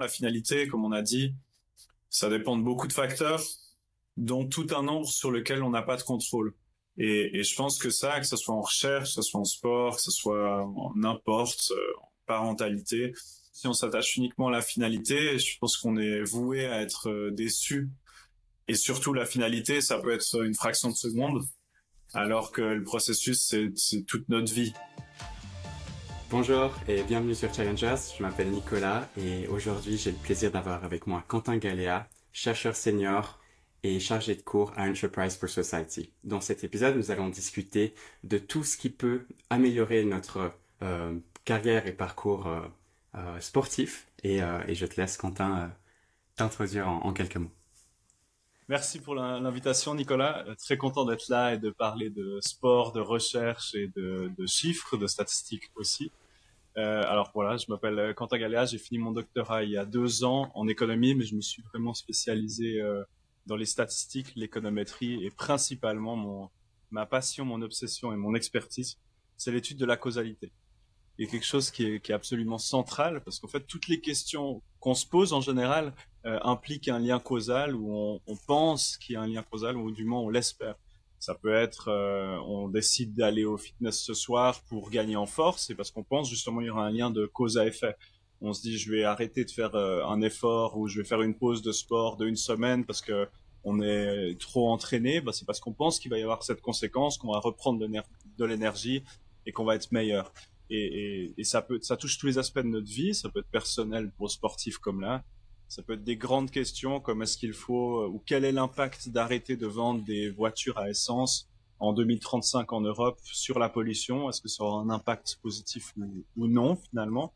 La finalité, comme on a dit, ça dépend de beaucoup de facteurs, dont tout un nombre sur lequel on n'a pas de contrôle. Et, je pense que ça, que ce soit en recherche, que ce soit en sport, que ce soit en n'importe, euh, en parentalité, si on s'attache uniquement à la finalité, je pense qu'on est voué à être euh, déçu. Et surtout, la finalité, ça peut être une fraction de seconde, alors que le processus, c'est toute notre vie. Bonjour et bienvenue sur Challengers, je m'appelle Nicolas et aujourd'hui j'ai le plaisir d'avoir avec moi Quentin Galéa, chercheur senior et chargé de cours à Enterprise for Society. Dans cet épisode, nous allons discuter de tout ce qui peut améliorer notre euh, carrière et parcours euh, euh, sportif et, je te laisse Quentin t'introduire en, quelques mots. Merci pour l'invitation, Nicolas. Très content d'être là et de parler de sport, de recherche et de, de chiffres, de statistiques aussi. Euh, alors voilà, je m'appelle euh, Quentin Galéa, j'ai fini mon doctorat il y a deux ans en économie, mais je me suis vraiment spécialisé euh, dans les statistiques, l'économétrie et principalement mon, ma passion, mon obsession et mon expertise, c'est l'étude de la causalité. Et quelque chose qui est, qui est absolument central parce qu'en fait toutes les questions qu'on se pose en général euh, impliquent un lien causal ou on, on pense qu'il y a un lien causal ou du moins on l'espère. Ça peut être, euh, on décide d'aller au fitness ce soir pour gagner en force, et parce qu'on pense justement il y aura un lien de cause à effet. On se dit je vais arrêter de faire euh, un effort ou je vais faire une pause de sport de une semaine parce que on est trop entraîné. Bah, c'est parce qu'on pense qu'il va y avoir cette conséquence, qu'on va reprendre de l'énergie et qu'on va être meilleur. Et, ça peut, ça touche tous les aspects de notre vie. Ça peut être personnel pour sportif comme là, ça peut être des grandes questions comme est-ce qu'il faut ou quel est l'impact d'arrêter de vendre des voitures à essence en 2035 en Europe sur la pollution? Est-ce que ça aura un impact positif ou, non finalement?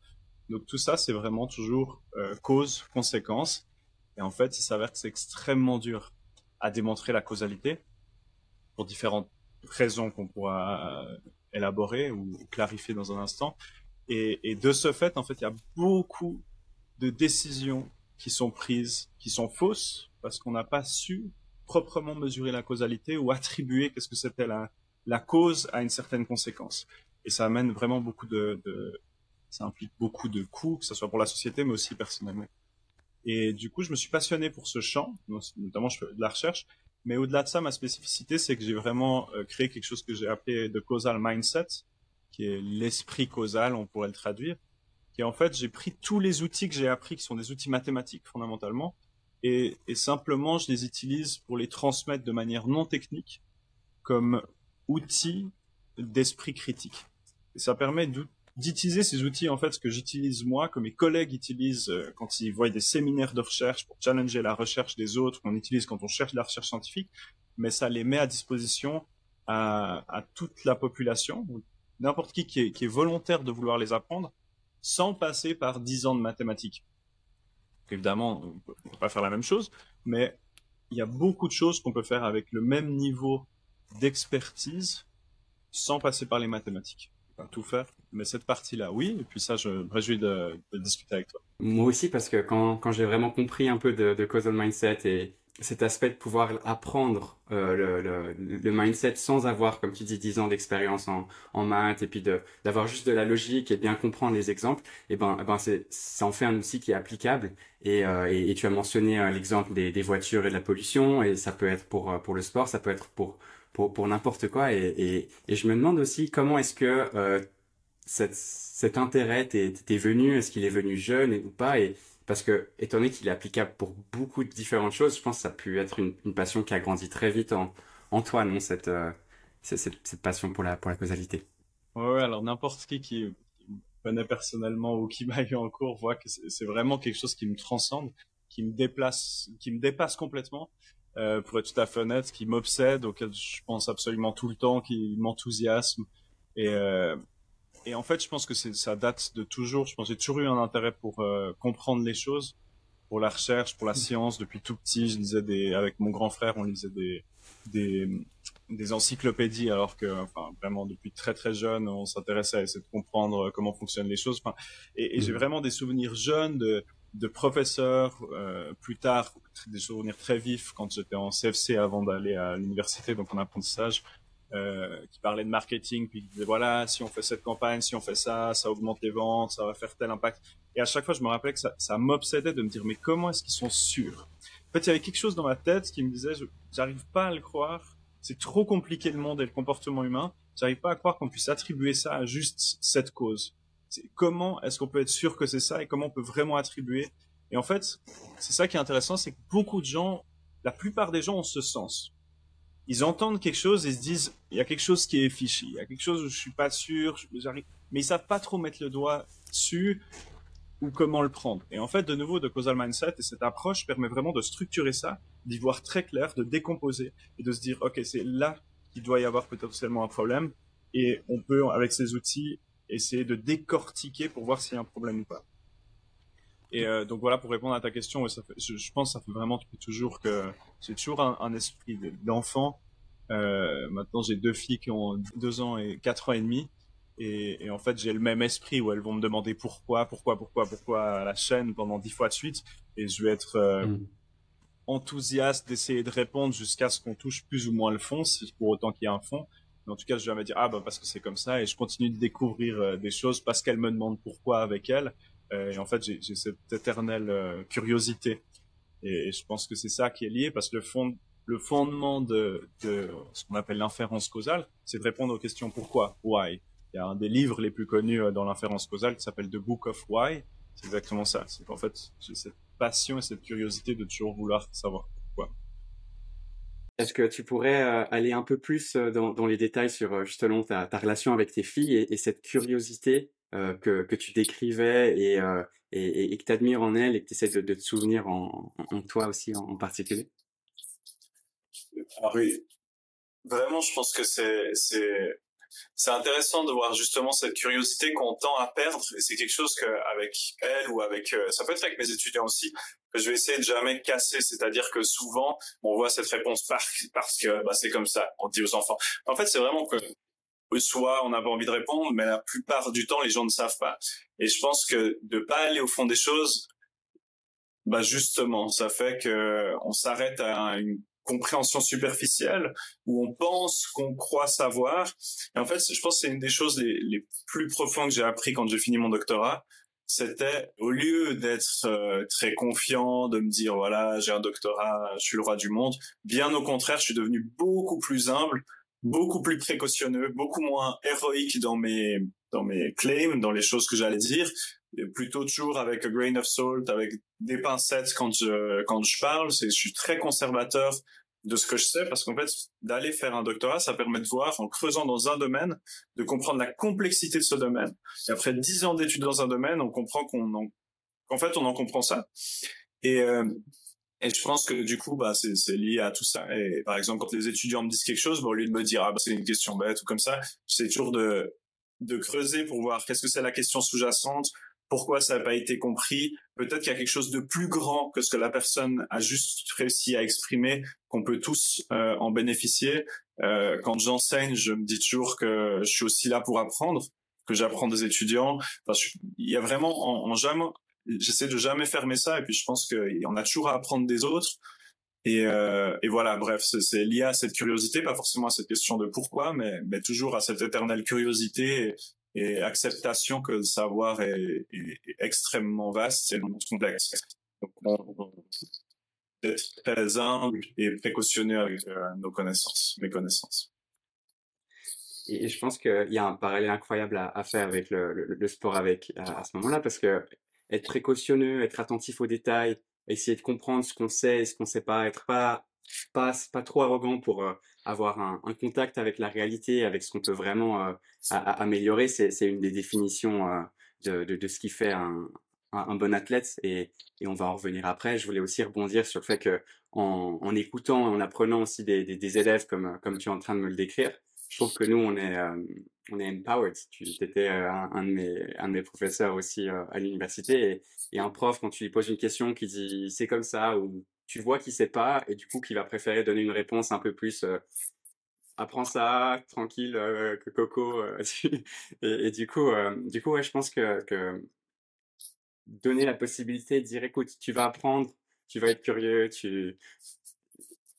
Donc tout ça, c'est vraiment toujours euh, cause, conséquence. Et en fait, il s'avère que c'est extrêmement dur à démontrer la causalité pour différentes raisons qu'on pourra euh, élaborer ou clarifier dans un instant. Et de ce fait, en fait, il y a beaucoup de décisions qui sont prises, qui sont fausses, parce qu'on n'a pas su proprement mesurer la causalité ou attribuer qu'est-ce que c'était la, la cause à une certaine conséquence. Et ça amène vraiment beaucoup de, de, ça implique beaucoup de coûts, que ce soit pour la société, mais aussi personnellement. Et du coup, je me suis passionné pour ce champ, notamment je fais de la recherche, mais au-delà de ça, ma spécificité, c'est que j'ai vraiment euh, créé quelque chose que j'ai appelé de causal mindset, qui est l'esprit causal, on pourrait le traduire, et en fait, j'ai pris tous les outils que j'ai appris, qui sont des outils mathématiques fondamentalement, et, et, simplement je les utilise pour les transmettre de manière non technique comme outils d'esprit critique. Et ça permet d'utiliser ces outils, en fait, ce que j'utilise moi, que mes collègues utilisent euh, quand ils voient des séminaires de recherche pour challenger la recherche des autres, qu'on utilise quand on cherche la recherche scientifique, mais ça les met à disposition à, à toute la population, n'importe qui qui est, qui est volontaire de vouloir les apprendre, sans passer par 10 ans de mathématiques. Évidemment, on peut, peut pas faire la même chose, mais il y a beaucoup de choses qu'on peut faire avec le même niveau d'expertise sans passer par les mathématiques. Pas tout faire, mais cette partie-là, oui. Et puis ça, je me réjouis de, discuter avec toi. Moi aussi, parce que quand, quand j'ai vraiment compris un peu de, de causal mindset et cet aspect de pouvoir apprendre euh, le, le, le, mindset sans avoir, comme tu dis, 10 ans d'expérience en, en maths et puis d'avoir juste de la logique et bien comprendre les exemples, et eh ben, eh ben c'est ça en fait un outil qui est applicable. Et, euh, et, tu as mentionné euh, l'exemple des, des voitures et de la pollution, et ça peut être pour pour le sport, ça peut être pour pour, pour n'importe quoi. Et, et, et, je me demande aussi comment est-ce que euh, cette, cet intérêt t'est venu, est-ce qu'il est venu jeune ou pas? Et parce que étant donné qu'il est applicable pour beaucoup de différentes choses, je pense que ça a pu être une, passion qui a grandi très vite en, en toi, non cette, euh, cette, cette, passion pour la, pour la causalité. Ouais, alors n'importe qui qui me connaît personnellement ou qui m'a eu en cours voit que c'est vraiment quelque chose qui me transcende, qui me déplace, qui me dépasse complètement. Euh, pour être tout à fait honnête, qui m'obsède, auquel je pense absolument tout le temps, qui m'enthousiasme. Et, euh, et en fait, je pense que ça date de toujours. Je pense que j'ai toujours eu un intérêt pour euh, comprendre les choses, pour la recherche, pour la science. Depuis tout petit, je lisais des, avec mon grand frère, on lisait des, des, des encyclopédies, alors que, enfin, vraiment depuis très très jeune, on s'intéressait à essayer de comprendre comment fonctionnent les choses. Enfin, et, et j'ai mmh. vraiment des souvenirs jeunes de, de professeurs, euh, plus tard, des souvenirs très vifs quand j'étais en CFC avant d'aller à l'université, donc en apprentissage euh, qui parlait de marketing, puis qui disait voilà, si on fait cette campagne, si on fait ça, ça augmente les ventes, ça va faire tel impact. Et à chaque fois, je me rappelais que ça, ça m'obsédait de me dire, mais comment est-ce qu'ils sont sûrs? En fait, il y avait quelque chose dans ma tête qui me disait, j'arrive pas à le croire. C'est trop compliqué le monde et le comportement humain. J'arrive pas à croire qu'on puisse attribuer ça à juste cette cause. Comment est-ce qu'on peut être sûr que c'est ça et comment on peut vraiment attribuer? Et en fait, c'est ça qui est intéressant, c'est que beaucoup de gens, la plupart des gens ont ce sens. Ils entendent quelque chose et se disent, il y a quelque chose qui est fichi, il y a quelque chose où je suis pas sûr, mais ils savent pas trop mettre le doigt dessus ou comment le prendre. Et en fait, de nouveau, de causal mindset et cette approche permet vraiment de structurer ça, d'y voir très clair, de décomposer et de se dire, ok, c'est là qu'il doit y avoir potentiellement un problème et on peut, avec ces outils, essayer de décortiquer pour voir s'il y a un problème ou pas. Et euh, donc voilà, pour répondre à ta question, ça fait, je, pense que ça fait vraiment depuis toujours que j'ai toujours un, esprit d'enfant. Euh, maintenant, j'ai deux filles qui ont deux ans et quatre ans et demi. Et, et, en fait, j'ai le même esprit où elles vont me demander pourquoi, pourquoi, pourquoi, pourquoi la chaîne pendant dix fois de suite. Et je vais être euh, mm. enthousiaste d'essayer de répondre jusqu'à ce qu'on touche plus ou moins le fond, pour autant qu'il y ait un fond. Mais en tout cas, je vais jamais dire ah bah parce que c'est comme ça et je continue de découvrir des choses parce qu'elles me demandent pourquoi avec elles. Euh, et en fait, j'ai cette éternelle curiosité. Et, je pense que c'est ça qui est lié parce que le fond, le fondement de, ce qu'on appelle l'inférence causale, c'est de répondre aux questions pourquoi, why. Il y a un des livres les plus connus euh, dans l'inférence causale qui s'appelle The Book of Why. C'est exactement ça. C'est qu'en fait, j'ai cette passion et cette curiosité de toujours vouloir savoir pourquoi. Est-ce que tu pourrais euh, aller un peu plus euh, dans, les détails sur justement ta, relation avec tes filles et cette curiosité que, que, tu décrivais et, et, et que tu admires en elles et que tu essaies de, de, te souvenir en, en toi aussi en, particulier? Ah oui, vraiment, je pense que c'est c'est intéressant de voir justement cette curiosité qu'on tend à perdre et c'est quelque chose que avec elle ou avec euh, ça peut être avec mes étudiants aussi que je vais essayer de jamais casser. C'est-à-dire que souvent on voit cette réponse par, parce que bah, c'est comme ça on dit aux enfants. En fait c'est vraiment que soit on n'a pas envie de répondre mais la plupart du temps les gens ne savent pas et je pense que de pas aller au fond des choses bah justement ça fait que on s'arrête à une compréhension superficielle où on pense qu'on croit savoir. Et en fait, je pense que c'est une des choses les, plus profondes que j'ai appris quand j'ai fini mon doctorat. C'était au lieu d'être euh, très confiant, de me dire voilà j'ai un doctorat, je suis le roi du monde. Bien au contraire, je suis devenu beaucoup plus humble, beaucoup plus précautionneux, beaucoup moins héroïque dans mes dans mes claims, dans les choses que j'allais dire, plutôt toujours avec a grain of salt, avec des pincettes quand je quand je parle. C'est, je suis très conservateur de ce que je sais parce qu'en fait, d'aller faire un doctorat, ça permet de voir en creusant dans un domaine, de comprendre la complexité de ce domaine. Et après dix ans d'études dans un domaine, on comprend qu'on en, qu'en fait, on en comprend ça. Et euh, et je pense que du coup, bah, c'est, lié à tout ça. Et par exemple, quand les étudiants me disent quelque chose, bah, au lieu de me dire ah bah c'est une question bête ou comme ça, c'est toujours de de creuser pour voir qu'est-ce que c'est la question sous-jacente, pourquoi ça n'a pas été compris. Peut-être qu'il y a quelque chose de plus grand que ce que la personne a juste réussi à exprimer, qu'on peut tous euh, en bénéficier. Euh, quand j'enseigne, je me dis toujours que je suis aussi là pour apprendre, que j'apprends des étudiants. Enfin, il y a vraiment en, jamais, j'essaie de jamais fermer ça. Et puis je pense qu'on a toujours à apprendre des autres. Et, euh, voilà, bref, c'est lié à cette curiosité, pas forcément à cette question de pourquoi, mais, toujours à cette éternelle curiosité et acceptation que le savoir est, extrêmement vaste et complexe. Donc, on, être très humble et précautionné avec euh, nos connaissances, mes connaissances. Et je pense qu'il y a un parallèle incroyable à, faire avec le, sport avec à, ce moment-là, parce que être précautionneux, être attentif aux détails, essayer de comprendre ce qu'on sait et ce qu'on sait pas, être pas pas pas trop arrogant pour euh, avoir un, un, contact avec la réalité, avec ce qu'on peut vraiment euh, améliorer, c'est une des définitions euh, de, de, de, ce qui fait un, un, bon athlète. Et, et, on va en revenir après. Je voulais aussi rebondir sur le fait que en, en écoutant, en apprenant aussi des, des, des, élèves comme comme tu es en train de me le décrire, je trouve que nous on est on est empowered. Tu étais un, un, de mes un de mes professeurs aussi à l'université et, et un prof quand tu lui poses une question qui dit c'est comme ça ou tu vois qu'il sait pas et du coup qu'il va préférer donner une réponse un peu plus apprends ça tranquille que coco et, et, du coup du coup ouais je pense que, que donner la possibilité de dire écoute tu vas apprendre tu vas être curieux tu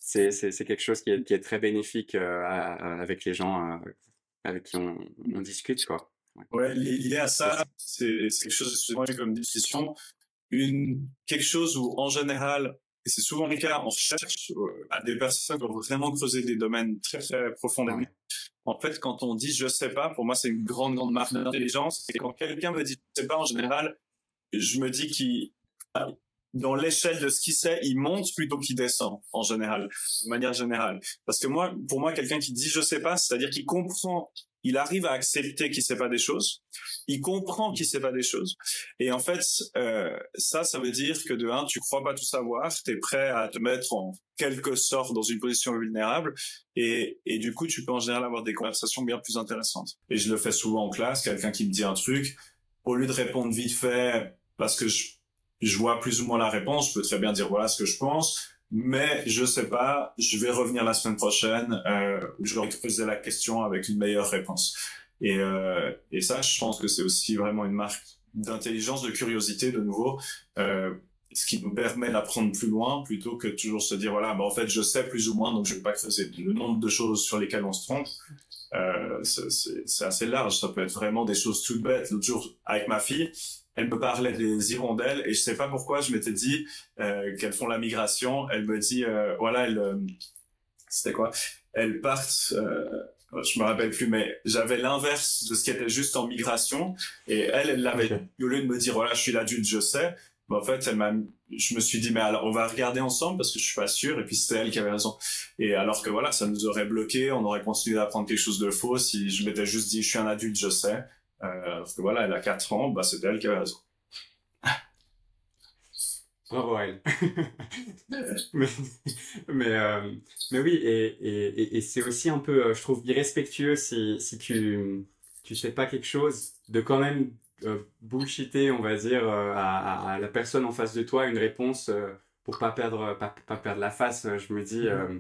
c'est c'est c'est quelque chose qui est qui est très bénéfique avec les gens avec qui on, on discute quoi. Ouais, lié à ça, c'est quelque chose de comme discussion, une quelque chose où en général, et c'est souvent le cas, on cherche euh, à des personnes qui ont vraiment creusé des domaines très très profondément. En fait, quand on dit je sais pas, pour moi c'est une grande grande marque d'intelligence. Et quand quelqu'un me dit je sais pas, en général, je me dis qu'il dans l'échelle de ce qu'il sait, il monte plutôt qu'il descend en général, de manière générale. Parce que moi, pour moi, quelqu'un qui dit je sais pas, c'est-à-dire qu'il comprend, il arrive à accepter qu'il sait pas des choses, il comprend qu'il sait pas des choses, et en fait, euh, ça, ça veut dire que de un, tu crois pas tout savoir, tu es prêt à te mettre en quelque sorte dans une position vulnérable, et, et du coup, tu peux en général avoir des conversations bien plus intéressantes. Et je le fais souvent en classe, quelqu'un qui me dit un truc, au lieu de répondre vite fait parce que je je vois plus ou moins la réponse, je peux très bien dire voilà ce que je pense, mais je sais pas, je vais revenir la semaine prochaine euh, où je vais poser la question avec une meilleure réponse. Et, euh, et ça, je pense que c'est aussi vraiment une marque d'intelligence, de curiosité de nouveau, euh, ce qui nous permet d'apprendre plus loin plutôt que toujours se dire voilà, bah, en fait je sais plus ou moins donc je vais pas creuser. Le nombre de choses sur lesquelles on se trompe, euh, c'est assez large. Ça peut être vraiment des choses toutes bêtes. L'autre jour avec ma fille, elle me parlait des hirondelles et je sais pas pourquoi je m'étais dit euh, qu'elles font la migration. Elle me dit euh, voilà, elle euh, c'était quoi? Elles partent. Euh, je me rappelle plus, mais j'avais l'inverse de ce qui était juste en migration et elle, elle l'avait au lieu de me dire voilà, je suis l'adulte, je sais. Mais en fait, elle m'a, je me suis dit mais alors on va regarder ensemble parce que je suis pas sûr et puis c'était elle qui avait raison. Et alors que voilà, ça nous aurait bloqué, on aurait continué d'apprendre quelque chose de faux si je m'étais juste dit je suis un adulte, je sais. Euh, parce que voilà, elle a 4 ans, bah, c'était elle qui avait raison. Bravo elle. mais, mais, euh, mais, oui, et, et, et c'est aussi un peu, euh, je trouve, irrespectueux si, si tu, tu sais pas quelque chose, de quand même euh, bullshiter, on va dire, euh, à, à, la personne en face de toi une réponse pour pas perdre pas, pas, perdre la face je me dis euh,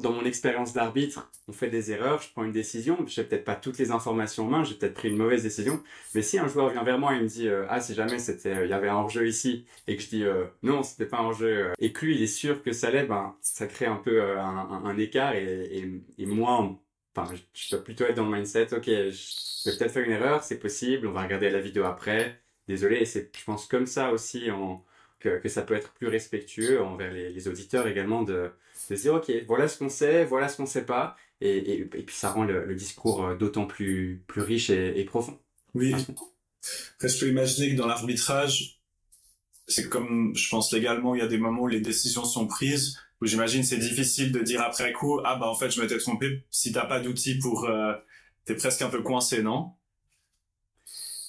dans mon expérience d'arbitre on fait des erreurs je prends une décision j'ai peut-être pas toutes les informations en main j'ai peut-être pris une mauvaise décision mais si un joueur vient vers moi et me dit euh, ah si jamais c'était euh, il y avait un hors-jeu ici et que je dis non c'était pas un hors-jeu et que lui il est sûr que ça l'est ben ça crée un peu un, un, écart et, et, et moi enfin je dois plutôt être dans le mindset ok je vais peut-être faire une erreur c'est possible on va regarder la vidéo après désolé et c'est je pense comme ça aussi en que, ça peut être plus respectueux envers les, auditeurs également de, de dire ok voilà ce qu'on sait voilà ce qu'on sait pas. Et, et, puis ça rend le, discours euh, d'autant plus plus riche et, profond. Oui. Après je peux imaginer que dans l'arbitrage c'est comme je pense légalement il y a des moments où les décisions sont prises où j'imagine c'est difficile de dire après coup ah bah en fait je m'étais trompé si t'as pas d'outils pour euh, t'es presque un peu coincé non?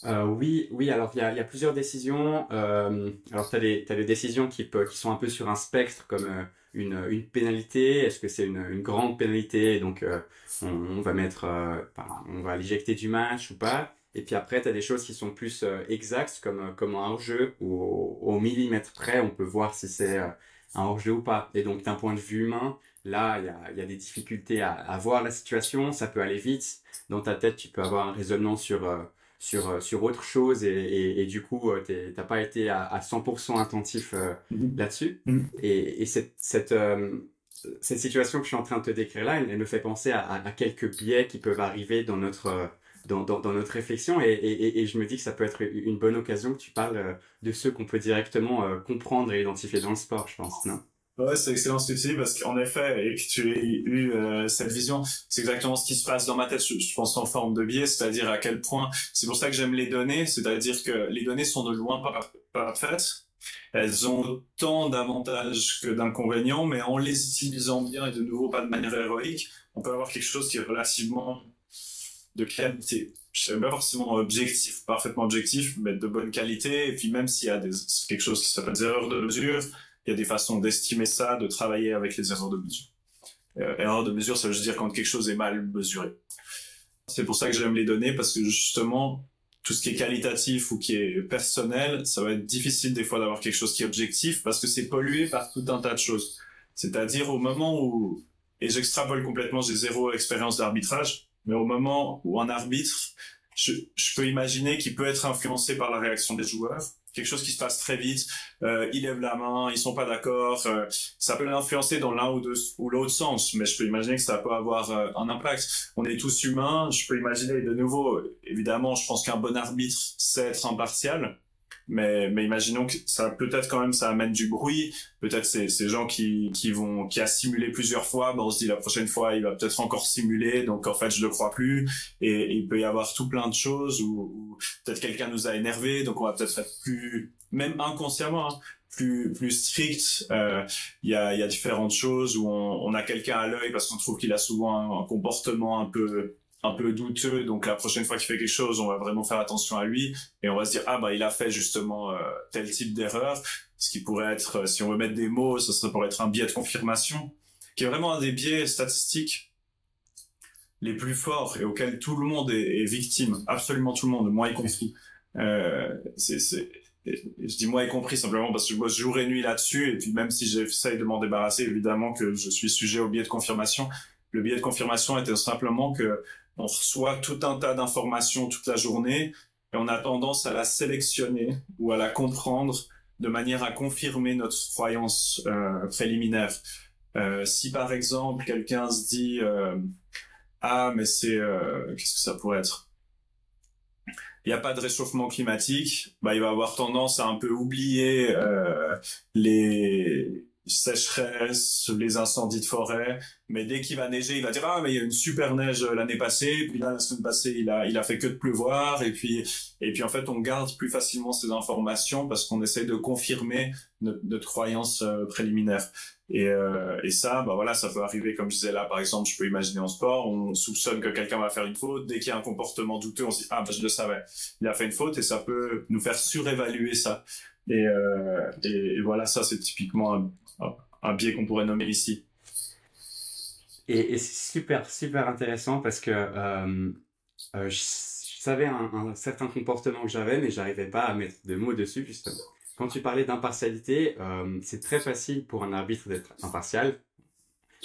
Euh, oui, oui. Alors il y a, y a, plusieurs décisions. Euh, alors tu as des, décisions qui, qui sont un peu sur un spectre, comme euh, une, une pénalité. Est-ce que c'est une, une grande pénalité Donc euh, on, on, va mettre, euh, on va l'éjecter du match ou pas? Et puis après, tu as des choses qui sont plus exactes, comme comme un hors-jeu où au, au, millimètre près, on peut voir si c'est un hors-jeu ou pas. Et donc d'un point de vue humain, là, il y a, y a des difficultés à, à voir la situation. Ça peut aller vite. Dans ta tête, tu peux avoir un raisonnement sur sur, euh, sur autre chose et, et, et du coup, euh, t'as pas été à, à 100% attentif euh, mm-hmm. là-dessus. Mm-hmm. Et, et cette, cette, cette situation que je suis en train de te décrire là, elle, me fait penser à, à, quelques biais qui peuvent arriver dans notre, dans, dans, dans notre réflexion et, et, et, je me dis que ça peut être une bonne occasion que tu parles de ceux qu'on peut directement comprendre et identifier dans le sport, je pense, non? Ouais, c'est excellent ce que tu dis parce qu'en effet, et que tu aies eu euh, cette vision, c'est exactement ce qui se passe dans ma tête. Je, pense en forme de biais, c'est-à-dire à quel point. C'est pour ça que j'aime les données, c'est-à-dire que les données sont de loin pas parfaites. Elles ont autant d'avantages que d'inconvénients, mais en les utilisant bien et de nouveau pas de manière héroïque, on peut avoir quelque chose qui est relativement de qualité. Je sais pas forcément objectif, parfaitement objectif, mais de bonne qualité. Et puis même s'il y a des, quelque chose qui s'appelle des erreurs de mesure, il y a des façons d'estimer ça, de travailler avec les erreurs de mesure. Euh, erreur de mesure, ça veut dire quand quelque chose est mal mesuré. C'est pour ça que j'aime les données, parce que justement, tout ce qui est qualitatif ou qui est personnel, ça va être difficile des fois d'avoir quelque chose qui est objectif, parce que c'est pollué par tout un tas de choses. C'est-à-dire au moment où, et j'extrapole complètement, j'ai zéro expérience d'arbitrage, mais au moment où un arbitre, je, je peux imaginer qu'il peut être influencé par la réaction des joueurs, quelque chose qui se passe très vite, euh, ils lèvent la main, ils sont pas d'accord, euh, ça peut l'influencer dans l'un ou, ou l'autre sens, mais je peux imaginer que ça peut avoir euh, un impact. On est tous humains, je peux imaginer de nouveau, évidemment, je pense qu'un bon arbitre sait être impartial, mais, mais imaginons que ça peut-être quand même ça amène du bruit. Peut-être ces, ces gens qui, qui vont qui a simulé plusieurs fois, ben on se dit la prochaine fois il va peut-être encore simuler, donc en fait je le crois plus. Et, il peut y avoir tout plein de choses ou, peut-être quelqu'un nous a énervé, donc on va peut-être être plus même inconsciemment. Hein, plus plus strict. Euh, il y, a, y a différentes choses où on, on a quelqu'un à l'œil parce qu'on trouve qu'il a souvent un, comportement un peu un peu douteux. Donc la prochaine fois qu'il fait quelque chose, on va vraiment faire attention à lui et on va se dire ah bah il a fait justement euh, tel type d'erreur. Ce qui pourrait être, euh, si on veut mettre des mots, ce serait pour être un biais de confirmation, qui est vraiment un des biais statistiques les plus forts et auxquels tout le monde est, victime, absolument tout le monde, moi y compris. Euh, je dis moi y compris simplement parce que je bosse jour et nuit là-dessus et puis même si j'essaye de m'en débarrasser, évidemment que je suis sujet au biais de confirmation. Le biais de confirmation était simplement que on reçoit tout un tas d'informations toute la journée et on a tendance à la sélectionner ou à la comprendre de manière à confirmer notre croyance euh, préliminaire. Euh, si par exemple quelqu'un se dit euh, ah mais c'est qu'est-ce que ça pourrait être? Il n'y a pas de réchauffement climatique, bah, il va avoir tendance à un peu oublier les sécheresse, les incendies de forêt. Mais dès qu'il va neiger, il va dire ah mais il y a une super neige l'année passée. Puis là la semaine passée il a il a fait que de pleuvoir. Et puis et puis en fait on garde plus facilement ces informations parce qu'on essaie de confirmer notre, notre croyance euh, préliminaire. Et, euh, et ça, bah voilà, ça peut arriver comme je disais là, par exemple, je peux imaginer en sport, on soupçonne que quelqu'un va faire une faute, dès qu'il y a un comportement douteux, on se dit ah bah je le savais, il a fait une faute et ça peut nous faire surévaluer ça. Et, euh, et, et voilà, ça c'est typiquement un, un biais qu'on pourrait nommer ici. Et, c'est super, super intéressant parce que euh, euh, je, savais un, certain comportement que j'avais, mais j'arrivais pas à mettre de mots dessus, justement. Quand tu parlais d'impartialité, euh, c'est très facile pour un arbitre d'être impartial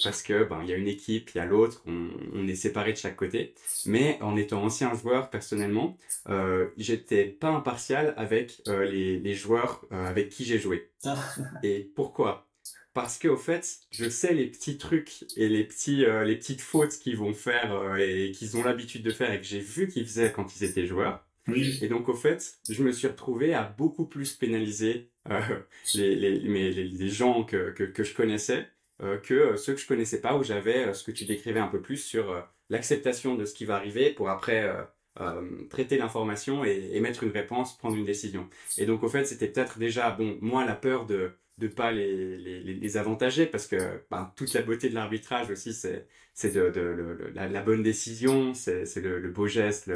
parce que ben il y a une équipe, il y a l'autre, on, est séparés de chaque côté. Mais en étant ancien joueur personnellement, euh, j'étais pas impartial avec les, les, joueurs avec qui j'ai joué. Ah. Et pourquoi? Parce qu'au fait, je sais les petits trucs et les petits euh, les petites fautes qu'ils vont faire euh, et qu'ils ont l'habitude de faire et que j'ai vu qu'ils faisaient quand ils étaient joueurs. Oui. Et donc au fait, je me suis retrouvé à beaucoup plus pénaliser euh, les, les, les, les, gens que, que, que je connaissais que ceux que je connaissais pas où j'avais ce que tu décrivais un peu plus sur l'acceptation de ce qui va arriver pour après traiter l'information et, et, mettre une réponse, prendre une décision. Et donc au fait, c'était peut-être déjà bon moi la peur de de pas les, les, les, avantager parce que ben, toute la beauté de l'arbitrage aussi c'est c'est de, de, la, bonne décision c'est c'est le, beau geste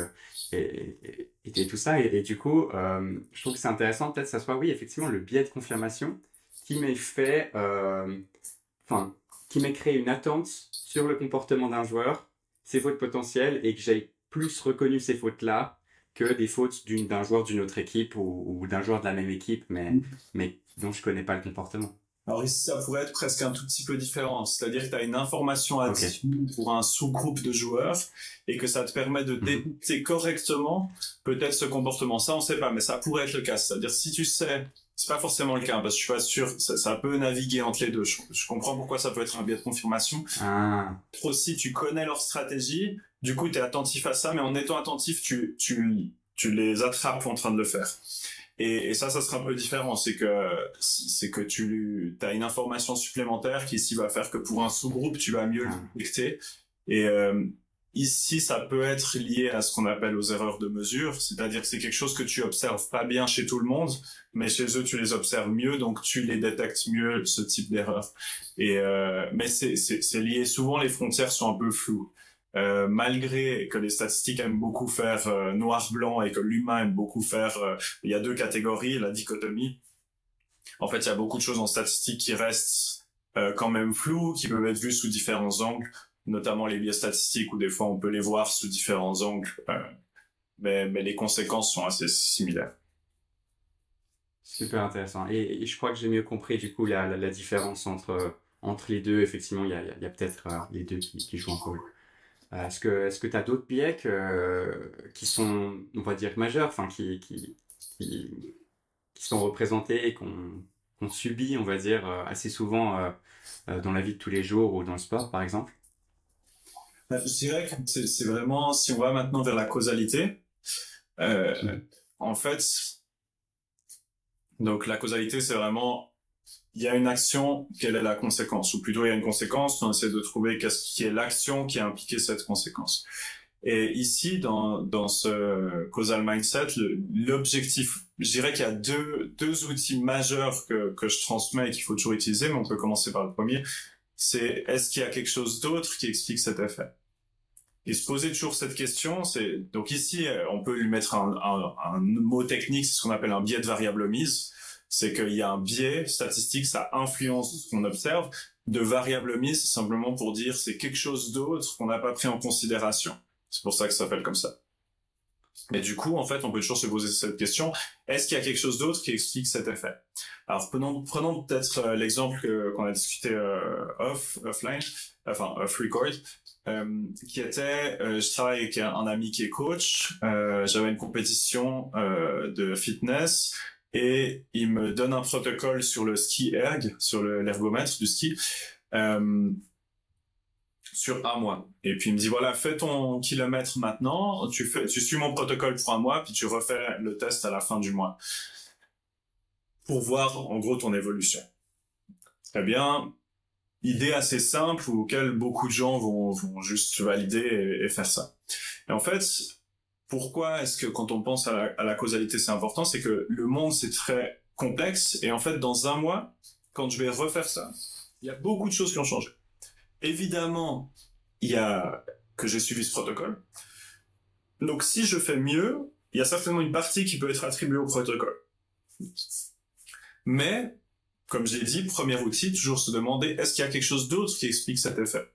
et, et, tout ça. Et, du coup euh, je trouve que c'est intéressant peut-être ça soit oui effectivement le biais de confirmation qui m'ait fait euh, enfin qui m'ait créé une attente sur le comportement d'un joueur ses fautes potentielles et que j'ai plus reconnu ces fautes là que des fautes d'un joueur d'une autre équipe ou, ou d'un joueur de la même équipe mais mm. mais dont je connais pas le comportement. Alors ici, ça pourrait être presque un tout petit peu différent. C'est-à-dire que tu as une information à okay. pour un sous-groupe de joueurs et que ça te permet de mhm. détecter correctement peut-être ce comportement. Ça, on sait pas, mais ça pourrait être le cas. C'est-à-dire si tu sais, c'est pas forcément le cas parce que je suis pas sûr, ça, ça peut naviguer entre les deux. Je, comprends pourquoi ça peut être un biais de confirmation. Ah. Aussi, tu connais leur stratégie, du coup, tu es attentif à ça, mais en étant attentif, tu, tu, tu les attrapes en train de le faire. Et, et, ça, ça sera un peu différent. C'est que c'est que tu as une information supplémentaire qui ici va faire que pour un sous-groupe, tu vas mieux le détecter. Et euh, ici, ça peut être lié à ce qu'on appelle aux erreurs de mesure, c'est-à-dire que c'est quelque chose que tu observes pas bien chez tout le monde, mais chez eux, tu les observes mieux, donc tu les détectes mieux ce type d'erreur. Et euh, mais c'est lié. Souvent, les frontières sont un peu floues. Euh, malgré que les statistiques aiment beaucoup faire euh, noir-blanc et que l'humain aime beaucoup faire, euh, il y a deux catégories, la dichotomie. En fait, il y a beaucoup de choses en statistique qui restent quand même floues, qui peuvent être vues sous différents angles, notamment les biais statistiques où des fois on peut les voir sous différents angles, mais, mais les conséquences sont assez similaires. Super intéressant. Et, je crois que j'ai mieux compris du coup la, la, différence entre, entre les deux. Effectivement, il y a, a peut-être les deux qui, qui jouent en rôle. Euh, est-ce que que tu as d'autres biais qui sont, on va dire, majeurs, enfin, qui, qui, qui sont représentés et qu'on subit, on va dire, assez souvent dans la vie de tous les jours ou dans le sport, par exemple? Je dirais que c'est vraiment, si on va maintenant vers la causalité, euh, en fait, donc la causalité, c'est vraiment il y a une action, quelle est la conséquence? Ou plutôt, il y a une conséquence, on essaie de trouver qu'est-ce qui est l'action qui a impliqué cette conséquence. Et ici, dans, dans ce causal mindset, l'objectif, je dirais qu'il y a deux, deux outils majeurs que, que je transmets et qu'il faut toujours utiliser, mais on peut commencer par le premier. C'est est-ce qu'il y a quelque chose d'autre qui explique cet effet? Et se poser toujours cette question, c'est donc ici on peut lui mettre un, un, un mot technique, c'est ce qu'on appelle un biais de variable mise. C'est qu'il y a un biais statistique, ça influence ce qu'on observe. De variable mise, c'est simplement pour dire c'est quelque chose d'autre qu'on n'a pas pris en considération. C'est pour ça que ça s'appelle comme ça. Mais du coup, en fait, on peut toujours se poser cette question est-ce qu'il y a quelque chose d'autre qui explique cet effet? Alors, prenons, prenons peut-être euh, l'exemple qu'on a discuté euh, off, offline, enfin off record. Euh, qui était, euh, je travaille avec un, ami qui est coach, j'avais une compétition de fitness et il me donne un protocole sur le ski erg, sur l'ergomètre du ski, sur un mois. Et puis il me dit voilà, fais ton kilomètre maintenant, tu fais, tu suis mon protocole pour un mois, puis tu refais le test à la fin du mois pour voir en gros ton évolution. Très bien, idée assez simple auquel beaucoup de gens vont, vont juste valider et, faire ça. Et en fait, pourquoi est-ce que quand on pense à la, à la causalité c'est important, c'est que le monde c'est très complexe et en fait dans un mois, quand je vais refaire ça, il y a beaucoup de choses qui ont changé. Évidemment, il y a que j'ai suivi ce protocole. Donc si je fais mieux, il y a certainement une partie qui peut être attribuée au protocole. Mais comme j'ai dit, premier outil, toujours se demander est-ce qu'il y a quelque chose d'autre qui explique cet effet?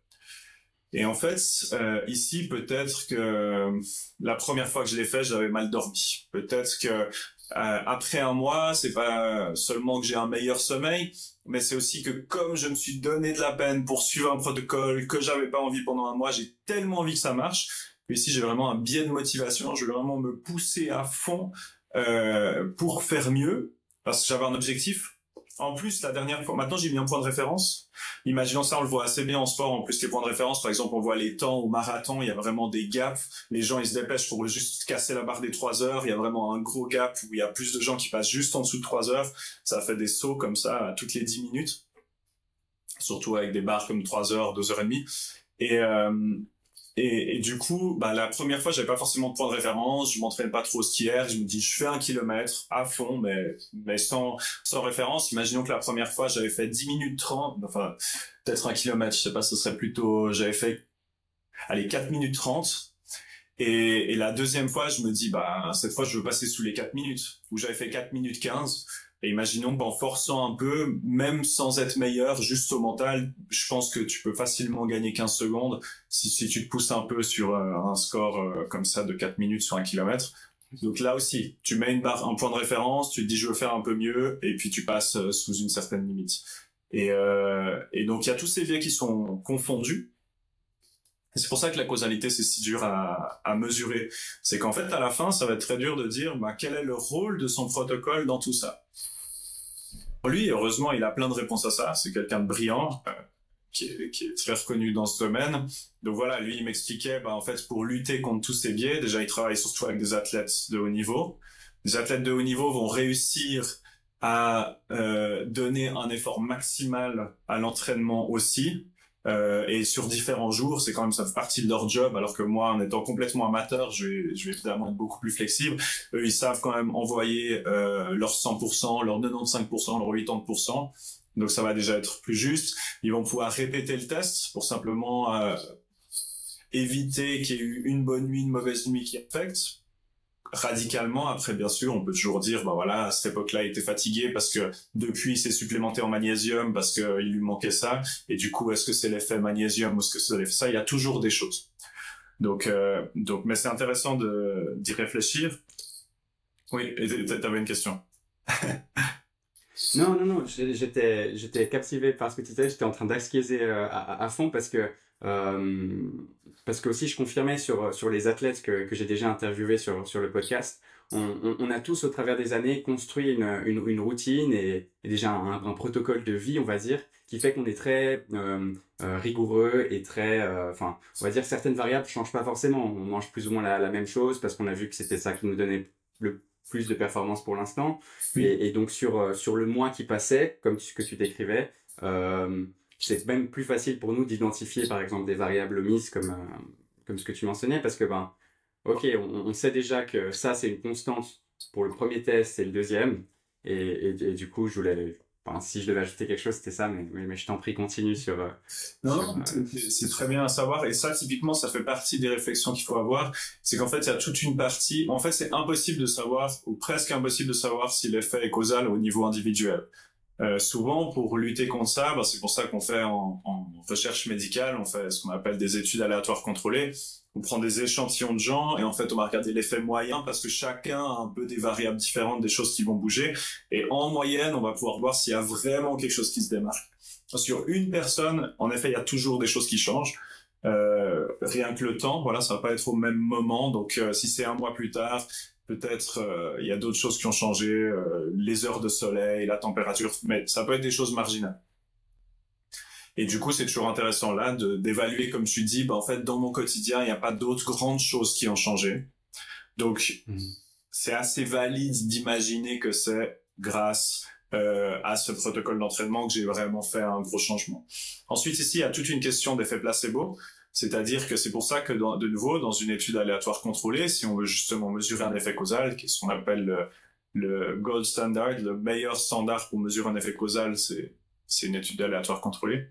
Et en fait, euh, ici, peut-être que la première fois que je l'ai fait, j'avais mal dormi. Peut-être que euh, après un mois, c'est pas seulement que j'ai un meilleur sommeil, mais c'est aussi que comme je me suis donné de la peine pour suivre un protocole que j'avais pas envie pendant un mois, j'ai tellement envie que ça marche. Que ici, j'ai vraiment un biais de motivation. Je vais vraiment me pousser à fond euh, pour faire mieux parce que j'avais un objectif en plus, la dernière fois, maintenant j'ai mis un point de référence. Imaginons ça, on le voit assez bien en sport. En plus, les points de référence, par exemple, on voit les temps au marathon, il y a vraiment des gaps. Les gens, ils se dépêchent pour juste casser la barre des 3 heures. Il y a vraiment un gros gap où il y a plus de gens qui passent juste en dessous de 3 heures. Ça fait des sauts comme ça toutes les 10 minutes. Surtout avec des barres comme 3 heures, 2 heures et demie. Et, euh, et, du coup, bah, la première fois, j'avais pas forcément de point de référence, je m'entraîne pas trop au skier, je me dis, je fais un kilomètre à fond, mais, sans, référence. Imaginons que la première fois, j'avais fait 10 minutes 30, enfin, peut-être un kilomètre, je sais pas, ce serait plutôt, j'avais fait, allez, 4 minutes 30. Et, et la deuxième fois, je me dis, bah, cette fois, je veux passer sous les 4 minutes, où j'avais fait 4 minutes 15. Et imaginons qu'en forçant un peu, même sans être meilleur, juste au mental, je pense que tu peux facilement gagner 15 secondes si, tu te pousses un peu sur euh, un score euh, comme ça de 4 minutes sur un kilomètre. Donc là aussi, tu mets une barre, un point de référence, tu te dis je veux faire un peu mieux, et puis tu passes euh, sous une certaine limite. Et, et donc il y a tous ces biais qui sont confondus. C'est pour ça que la causalité c'est si dur à, à mesurer. C'est qu'en fait à la fin ça va être très dur de dire bah, quel est le rôle de son protocole dans tout ça? Lui, heureusement, il a plein de réponses à ça. C'est quelqu'un de brillant, euh, qui, est, qui, est, très reconnu dans ce domaine. Donc voilà, lui, il m'expliquait, bah, en fait, pour lutter contre tous ces biais, déjà, il travaille surtout avec des athlètes de haut niveau. Les athlètes de haut niveau vont réussir à euh, donner un effort maximal à l'entraînement aussi. Euh, et sur différents jours, c'est quand même ça fait partie de leur job. Alors que moi, en étant complètement amateur, je vais, je vais évidemment être beaucoup plus flexible. Eux, ils savent quand même envoyer euh, leur 100%, leur 95%, leur 80%. Donc ça va déjà être plus juste. Ils vont pouvoir répéter le test pour simplement euh, éviter qu'il y ait eu une bonne nuit, une mauvaise nuit qui affecte radicalement. Après, bien sûr, on peut toujours dire, bah voilà, à cette époque-là, il était fatigué parce que depuis, il s'est supplémenté en magnésium parce qu'il lui manquait ça. Et du coup, est-ce que c'est l'effet magnésium ou est-ce que c'est l'effet ça? Il y a toujours des choses. Donc, euh, donc, mais c'est intéressant de d'y réfléchir. Oui, t'avais une question. non, non, non, j'étais, j'étais captivé par ce que tu disais. J'étais en train d'asquiser euh, à, à, fond parce que euh, parce que aussi je confirmais sur, sur les athlètes que, que j'ai déjà interviewés sur, sur le podcast, on, a tous au travers des années construit une, une, routine et, déjà un, protocole de vie, on va dire, qui fait qu'on est très euh, euh, rigoureux et très, euh, enfin, on va dire certaines variables changent pas forcément. On mange plus ou moins la, même chose parce qu'on a vu que c'était ça qui nous donnait le plus de performance pour l'instant. Et, donc sur sur le mois qui passait, comme ce que tu décrivais, c'est même plus facile pour nous d'identifier par exemple des variables mises comme comme ce que tu mentionnais parce que ben ok, on, sait déjà que ça, c'est une constante pour le premier test et le deuxième. Et, du coup, je voulais, si je devais ajouter quelque chose, c'était ça, mais, mais, je t'en prie, continue sur. Euh, non, euh, c'est très bien à savoir. Et ça, typiquement, ça fait partie des réflexions qu'il faut avoir. C'est qu'en fait, il y a toute une partie. En fait, c'est impossible de savoir, ou presque impossible de savoir si l'effet est causal au niveau individuel. Euh, souvent, pour lutter contre ça, bah, c'est pour ça qu'on fait en, en, recherche médicale, on fait ce qu'on appelle des études aléatoires contrôlées on prend des échantillons de gens et en fait on va regarder l'effet moyen parce que chacun a un peu des variables différentes, des choses qui vont bouger et en moyenne on va pouvoir voir s'il y a vraiment quelque chose qui se démarque. Sur une personne, en effet, il y a toujours des choses qui changent. Euh, rien que le temps, voilà, ça va pas être au même moment. Donc euh, si c'est un mois plus tard, peut-être euh, il y a d'autres choses qui ont changé, les heures de soleil, la température, mais ça peut être des choses marginales. Et du coup, c'est toujours intéressant là d'évaluer, comme tu dis, bah, en fait, dans mon quotidien, il n'y a pas d'autres grandes choses qui ont changé. Donc, mmh. c'est assez valide d'imaginer que c'est grâce euh, à ce protocole d'entraînement que j'ai vraiment fait un gros changement. Ensuite, ici, il y a toute une question d'effet placebo. C'est-à-dire que c'est pour ça que, de nouveau, dans une étude aléatoire contrôlée, si on veut justement mesurer un effet causal, qui est ce qu'on appelle le, le, gold standard, le meilleur standard pour mesurer un effet causal, c'est une étude aléatoire contrôlée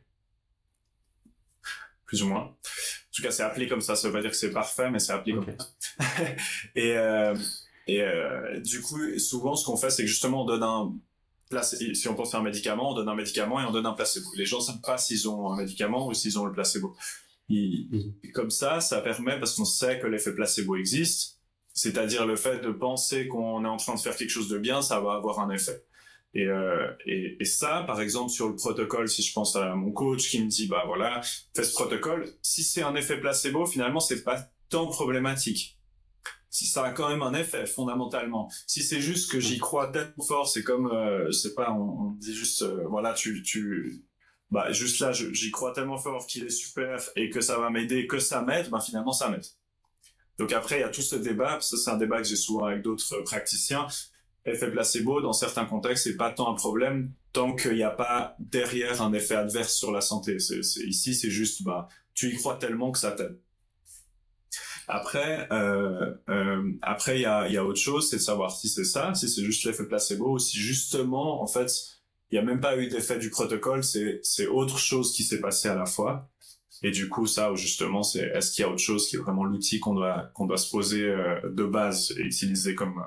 plus ou moins. En tout cas, c'est appelé comme ça. Ça veut pas dire que c'est parfait, mais c'est appelé comme ça. et euh, et euh, du coup, souvent, ce qu'on fait, c'est que justement, on donne un placebo. Si on pense à un médicament, on donne un médicament et on donne un placebo. Les gens savent pas s'ils ont un médicament ou s'ils ont le placebo. Mhm. Comme ça, ça permet, parce qu'on sait que l'effet placebo existe, c'est-à-dire le fait de penser qu'on est en train de faire quelque chose de bien, ça va avoir un effet. Et, euh, et, et, ça, par exemple, sur le protocole, si je pense à mon coach qui me dit, bah voilà, fais ce protocole, si c'est un effet placebo, finalement, c'est pas tant problématique. Si ça a quand même un effet, fondamentalement. Si c'est juste que j'y crois tellement fort, c'est comme, euh, c'est pas, on, dit juste, euh, voilà, tu, tu, bah juste là, j'y crois tellement fort qu'il est super et que ça va m'aider, que ça m'aide, bah finalement, ça m'aide. Donc après, il y a tout ce débat, ça c'est un débat que j'ai souvent avec d'autres praticiens, effet placebo, dans certains contextes, c'est pas tant un problème tant qu'il n'y a pas derrière un effet adverse sur la santé. Ici, c'est juste, bah, tu y crois tellement que ça t'aide. Après, euh, euh, après, il y a, y a autre chose, c'est de savoir si c'est ça, si c'est juste l'effet placebo, ou si justement, en fait, il n'y a même pas eu d'effet du protocole, c'est, c'est autre chose qui s'est passé à la fois. Et du coup, ça, justement, c'est est-ce qu'il y a autre chose qui est vraiment l'outil qu'on doit qu'on doit se poser euh, de base et utiliser comme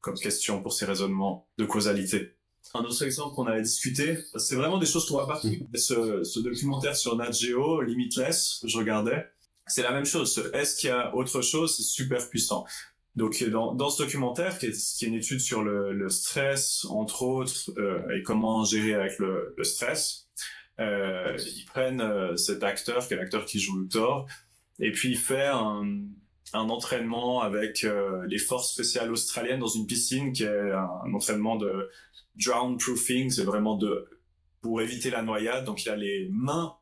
comme question pour ces raisonnements de causalité? Un autre exemple qu'on avait discuté, c'est vraiment des choses qu'on voit partout. Ce, ce documentaire sur Nat Geo, Limitless, je regardais, c'est la même chose. Est-ce qu'il y a autre chose? C'est super puissant. Donc dans, dans ce documentaire, qui est, une étude sur le, stress, entre autres, euh, et comment gérer avec le, stress, euh, ils prennent euh, cet acteur, qui est l'acteur qui joue Thor, et puis il fait un, un entraînement avec euh, les forces spéciales australiennes dans une piscine qui est un, entraînement de drown proofing, c'est vraiment de pour éviter la noyade. Donc il a les mains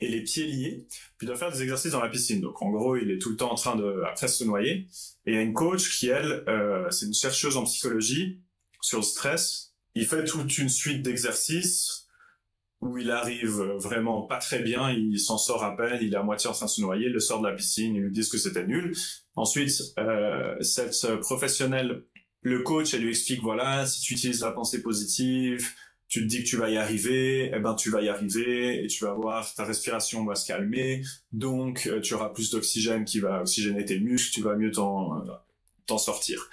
et les pieds liés, puis doit faire des exercices dans la piscine. Donc en gros, il est tout le temps en train de après se noyer. Et il y a une coach qui elle, euh, c'est une chercheuse en psychologie sur le stress. Il fait toute une suite d'exercices où il arrive vraiment pas très bien, il s'en sort à peine, il est à moitié en train de se noyer, le sort de la piscine, ils lui disent que c'était nul. Ensuite, euh, cette professionnelle, le coach, elle lui explique, voilà, si tu utilises la pensée positive, tu te dis que tu vas y arriver, eh ben tu vas y arriver et tu vas voir ta respiration va se calmer, donc euh, tu auras plus d'oxygène qui va oxygéner tes muscles, tu vas mieux t'en t'en sortir.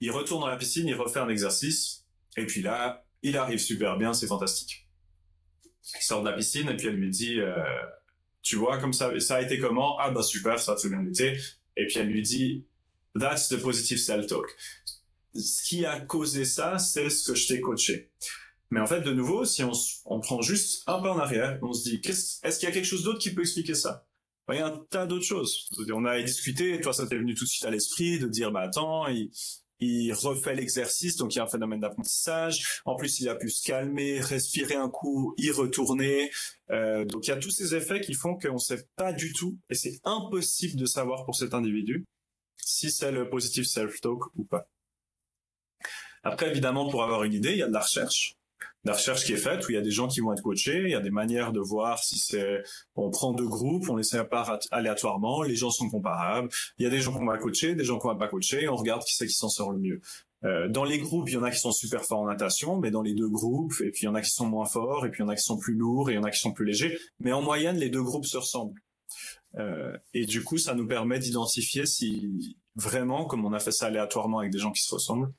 Il retourne dans la piscine, il refait un exercice et puis là, il arrive super bien, c'est fantastique. Il sort de la piscine et puis elle lui dit euh, tu vois comme ça ça a été comment? Ah bah super ça a très bien été et puis elle lui dit that's the positive self talk ce qui a causé ça c'est ce que je t'ai coaché mais en fait de nouveau si on, on prend juste un peu en arrière on se dit est-ce qu'il y a quelque chose d'autre qui peut expliquer ça? Il y a un tas d'autres choses on a discuté toi ça t'est venu tout de suite à l'esprit de dire bah attends il, il refait l'exercice, donc il y a un phénomène d'apprentissage. En plus, il a pu se calmer, respirer un coup, y retourner. Euh, donc il y a tous ces effets qui font qu'on ne sait pas du tout, et c'est impossible de savoir pour cet individu si c'est le positive self-talk ou pas. Après, évidemment, pour avoir une idée, il y a de la recherche la recherche qui est faite où il y a des gens qui vont être coachés, il y a des manières de voir si c'est on prend deux groupes, on les sépare aléatoirement, les gens sont comparables, il y a des gens qu'on va coacher, des gens qu'on va pas coacher, on regarde qui c'est qui s'en sort le mieux. Euh, dans les groupes, il y en a qui sont super forts en natation, mais dans les deux groupes, et puis il y en a qui sont moins forts, et puis il y en a qui sont plus lourds, et il y en a qui sont plus légers, mais en moyenne, les deux groupes se ressemblent. Euh, et du coup, ça nous permet d'identifier si vraiment, comme on a fait ça aléatoirement avec des gens qui se ressemblent,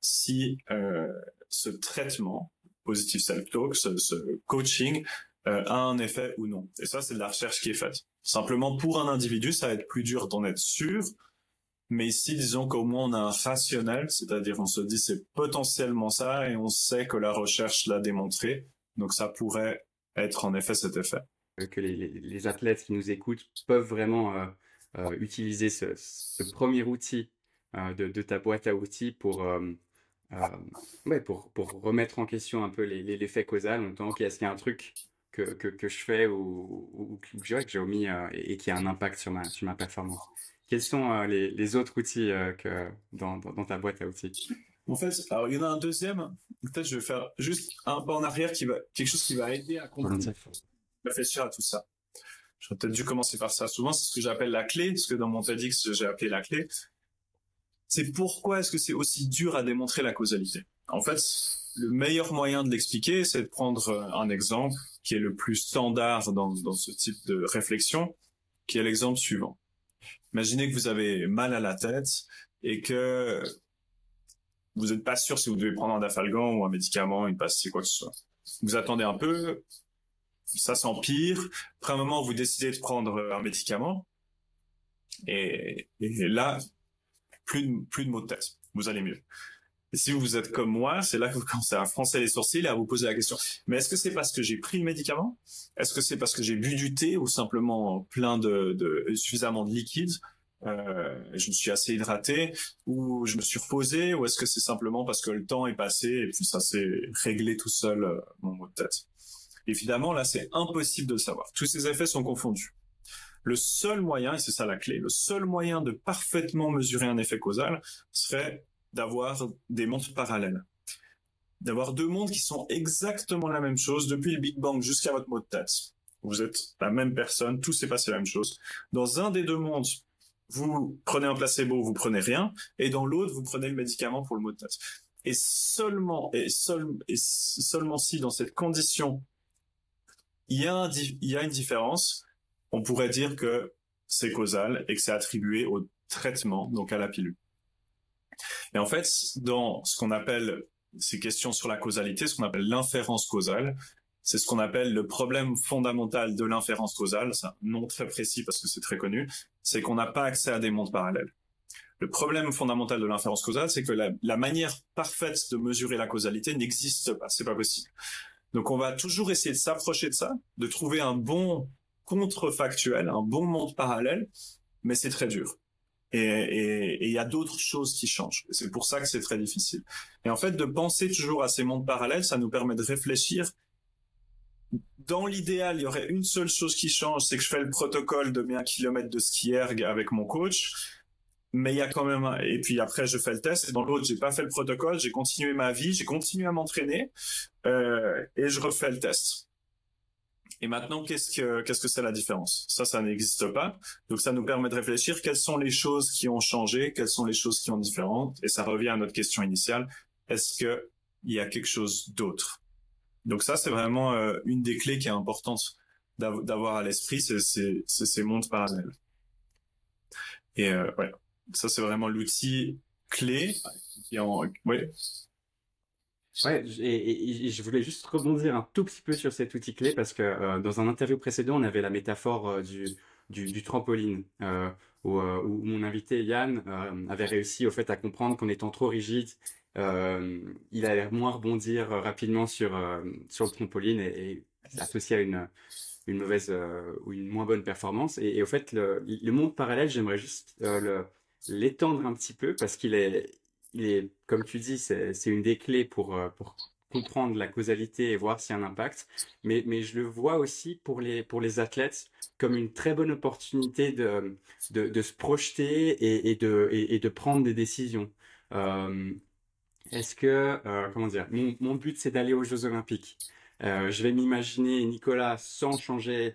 si euh, ce traitement positive self-talk, ce, coaching, euh, a un effet ou non. Et ça, c'est de la recherche qui est faite. Simplement, pour un individu, ça va être plus dur d'en être sûr. Mais ici, disons qu'au moins on a un rationnel, c'est-à-dire on se dit c'est potentiellement ça et on sait que la recherche l'a démontré. Donc ça pourrait être en effet cet effet. Euh, que les, athlètes qui nous écoutent peuvent vraiment euh, utiliser ce, premier outil de, ta boîte à outils pour ouais, pour, pour remettre en question un peu les, les, faits causaux, en disant, OK, est-ce qu'il y a un truc que, que, que je fais ou, ou, que j'ai omis euh, et, qui a un impact sur ma, sur ma performance? Quels sont euh, les, les, autres outils que, dans, dans, ta boîte à outils? En fait, alors il y en a un deuxième. Peut-être je vais faire juste un pas en arrière qui va, quelque chose qui va aider à comprendre, réfléchir à tout ça. J'aurais peut-être dû commencer par ça. Souvent, c'est ce que j'appelle la clé, parce que dans mon TEDx, j'ai appelé la clé c'est pourquoi est-ce que c'est aussi dur à démontrer la causalité? En fait, le meilleur moyen de l'expliquer, c'est de prendre euh, un exemple qui est le plus standard dans, dans ce type de réflexion, qui est l'exemple suivant. Imaginez que vous avez mal à la tête et que vous n'êtes pas sûr si vous devez prendre un dafalgan ou un médicament, une pastille, quoi que ce soit. Vous attendez un peu, ça s'empire. Après un moment, vous décidez de prendre un médicament. Et, et là, plus de, plus de mots de tête. Vous allez mieux. Et si vous êtes comme moi, c'est là que vous commencez à froncer les sourcils et à vous poser la question. Mais est-ce que c'est parce que j'ai pris le médicament? Est-ce que c'est parce que j'ai bu du thé ou simplement plein de, de suffisamment de liquide euh, Je me suis assez hydraté ou je me suis reposé ou est-ce que c'est simplement parce que le temps est passé et puis ça s'est réglé tout seul euh, mon mot de tête? Évidemment, là, c'est impossible de le savoir. Tous ces effets sont confondus. Le seul moyen, et c'est ça la clé, le seul moyen de parfaitement mesurer un effet causal serait d'avoir des mondes parallèles. D'avoir deux mondes qui sont exactement la même chose depuis le Big Bang jusqu'à votre mot de tête. Vous êtes la même personne, tout s'est passé la même chose. Dans un des deux mondes, vous prenez un placebo, vous prenez rien, et dans l'autre, vous prenez le médicament pour le mot de tête. Et seulement, et, et seulement si dans cette condition, il y a, il y a une différence, on pourrait dire que c'est causal et que c'est attribué au traitement, donc à la pilule. Et en fait, dans ce qu'on appelle ces questions sur la causalité, ce qu'on appelle l'inférence causale, c'est ce qu'on appelle le problème fondamental de l'inférence causale, c'est un nom très précis parce que c'est très connu, c'est qu'on n'a pas accès à des mondes parallèles. Le problème fondamental de l'inférence causale, c'est que la, manière parfaite de mesurer la causalité n'existe pas, c'est pas possible. Donc on va toujours essayer de s'approcher de ça, de trouver un bon contrefactuel, un bon monde parallèle, mais c'est très dur. Et il y a d'autres choses qui changent. C'est pour ça que c'est très difficile. Et en fait, de penser toujours à ces mondes parallèles, ça nous permet de réfléchir. Dans l'idéal, il y aurait une seule chose qui change, c'est que je fais le protocole de mes 1 km de ski avec mon coach. Mais il y a quand même et puis après je fais le test dans l'autre j'ai pas fait le protocole, j'ai continué ma vie, j'ai continué à m'entraîner euh, et je refais le test. Et maintenant, qu'est-ce que qu'est-ce que c'est la différence? Ça, ça n'existe pas. Donc, ça nous permet de réfléchir. Quelles sont les choses qui ont changé, quelles sont les choses qui ont différentes? Et ça revient à notre question initiale. Est-ce que il y a quelque chose d'autre? Donc ça, c'est vraiment euh, une des clés qui est importante d'avoir à l'esprit, c'est ces mondes parallèles. Et euh, ouais, ça c'est vraiment l'outil clé qui ouais, Ouais, et, je voulais juste rebondir un tout petit peu sur cet outil clé parce que euh, dans un interview précédent, on avait la métaphore euh, du, du, trampoline euh, où, où, mon invité Yann avait réussi au fait à comprendre qu'en étant trop rigide, il allait moins rebondir rapidement sur sur le trampoline et, et associé à une une mauvaise ou une moins bonne performance. Et, au fait, le, le monde parallèle, j'aimerais juste l'étendre un petit peu parce qu'il est comme tu dis, c'est une des clés pour, pour comprendre la causalité et voir s'il y a un impact. Mais, je le vois aussi pour les, athlètes comme une très bonne opportunité de, se projeter et, de, prendre des décisions. Euh, Est-ce que, euh, comment dire, mon, but c'est d'aller aux Jeux Olympiques. Euh, je vais m'imaginer Nicolas sans changer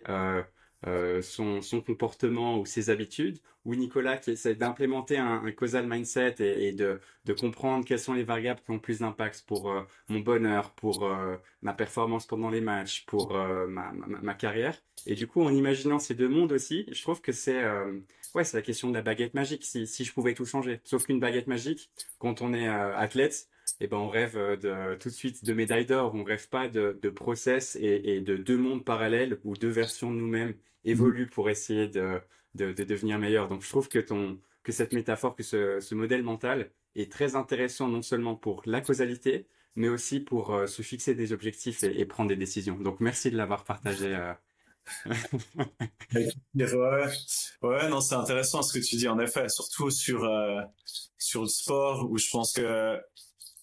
euh, euh, son, son, comportement ou ses habitudes, ou Nicolas qui essaie d'implémenter un, un, causal mindset et, et, de, de comprendre quelles sont les variables qui ont plus d'impact pour euh, mon bonheur, pour euh, ma performance pendant les matchs, pour euh, ma, ma, ma, carrière. Et du coup, en imaginant ces deux mondes aussi, je trouve que c'est ouais, c'est la question de la baguette magique. Si, si je pouvais tout changer, sauf qu'une baguette magique, quand on est athlète, eh ben on rêve de tout de suite de médaille d'or. On rêve pas de, de process et, et, de deux mondes parallèles ou deux versions de nous-mêmes évolue pour essayer de, de, de, devenir meilleur. Donc je trouve que ton que cette métaphore, que ce, ce modèle mental est très intéressant non seulement pour la causalité, mais aussi pour euh, se fixer des objectifs et, prendre des décisions. Donc merci de l'avoir partagé. Euh... ouais, ouais, non, c'est intéressant ce que tu dis en effet, surtout sur euh, sur le sport où je pense que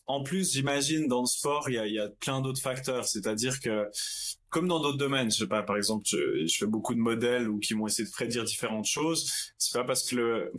en plus, j'imagine dans le sport, il y a plein d'autres facteurs, c'est-à-dire que comme dans d'autres domaines, je sais pas, par exemple, je, fais beaucoup de modèles ou qui vont essayer de prédire différentes choses. C'est pas parce que le,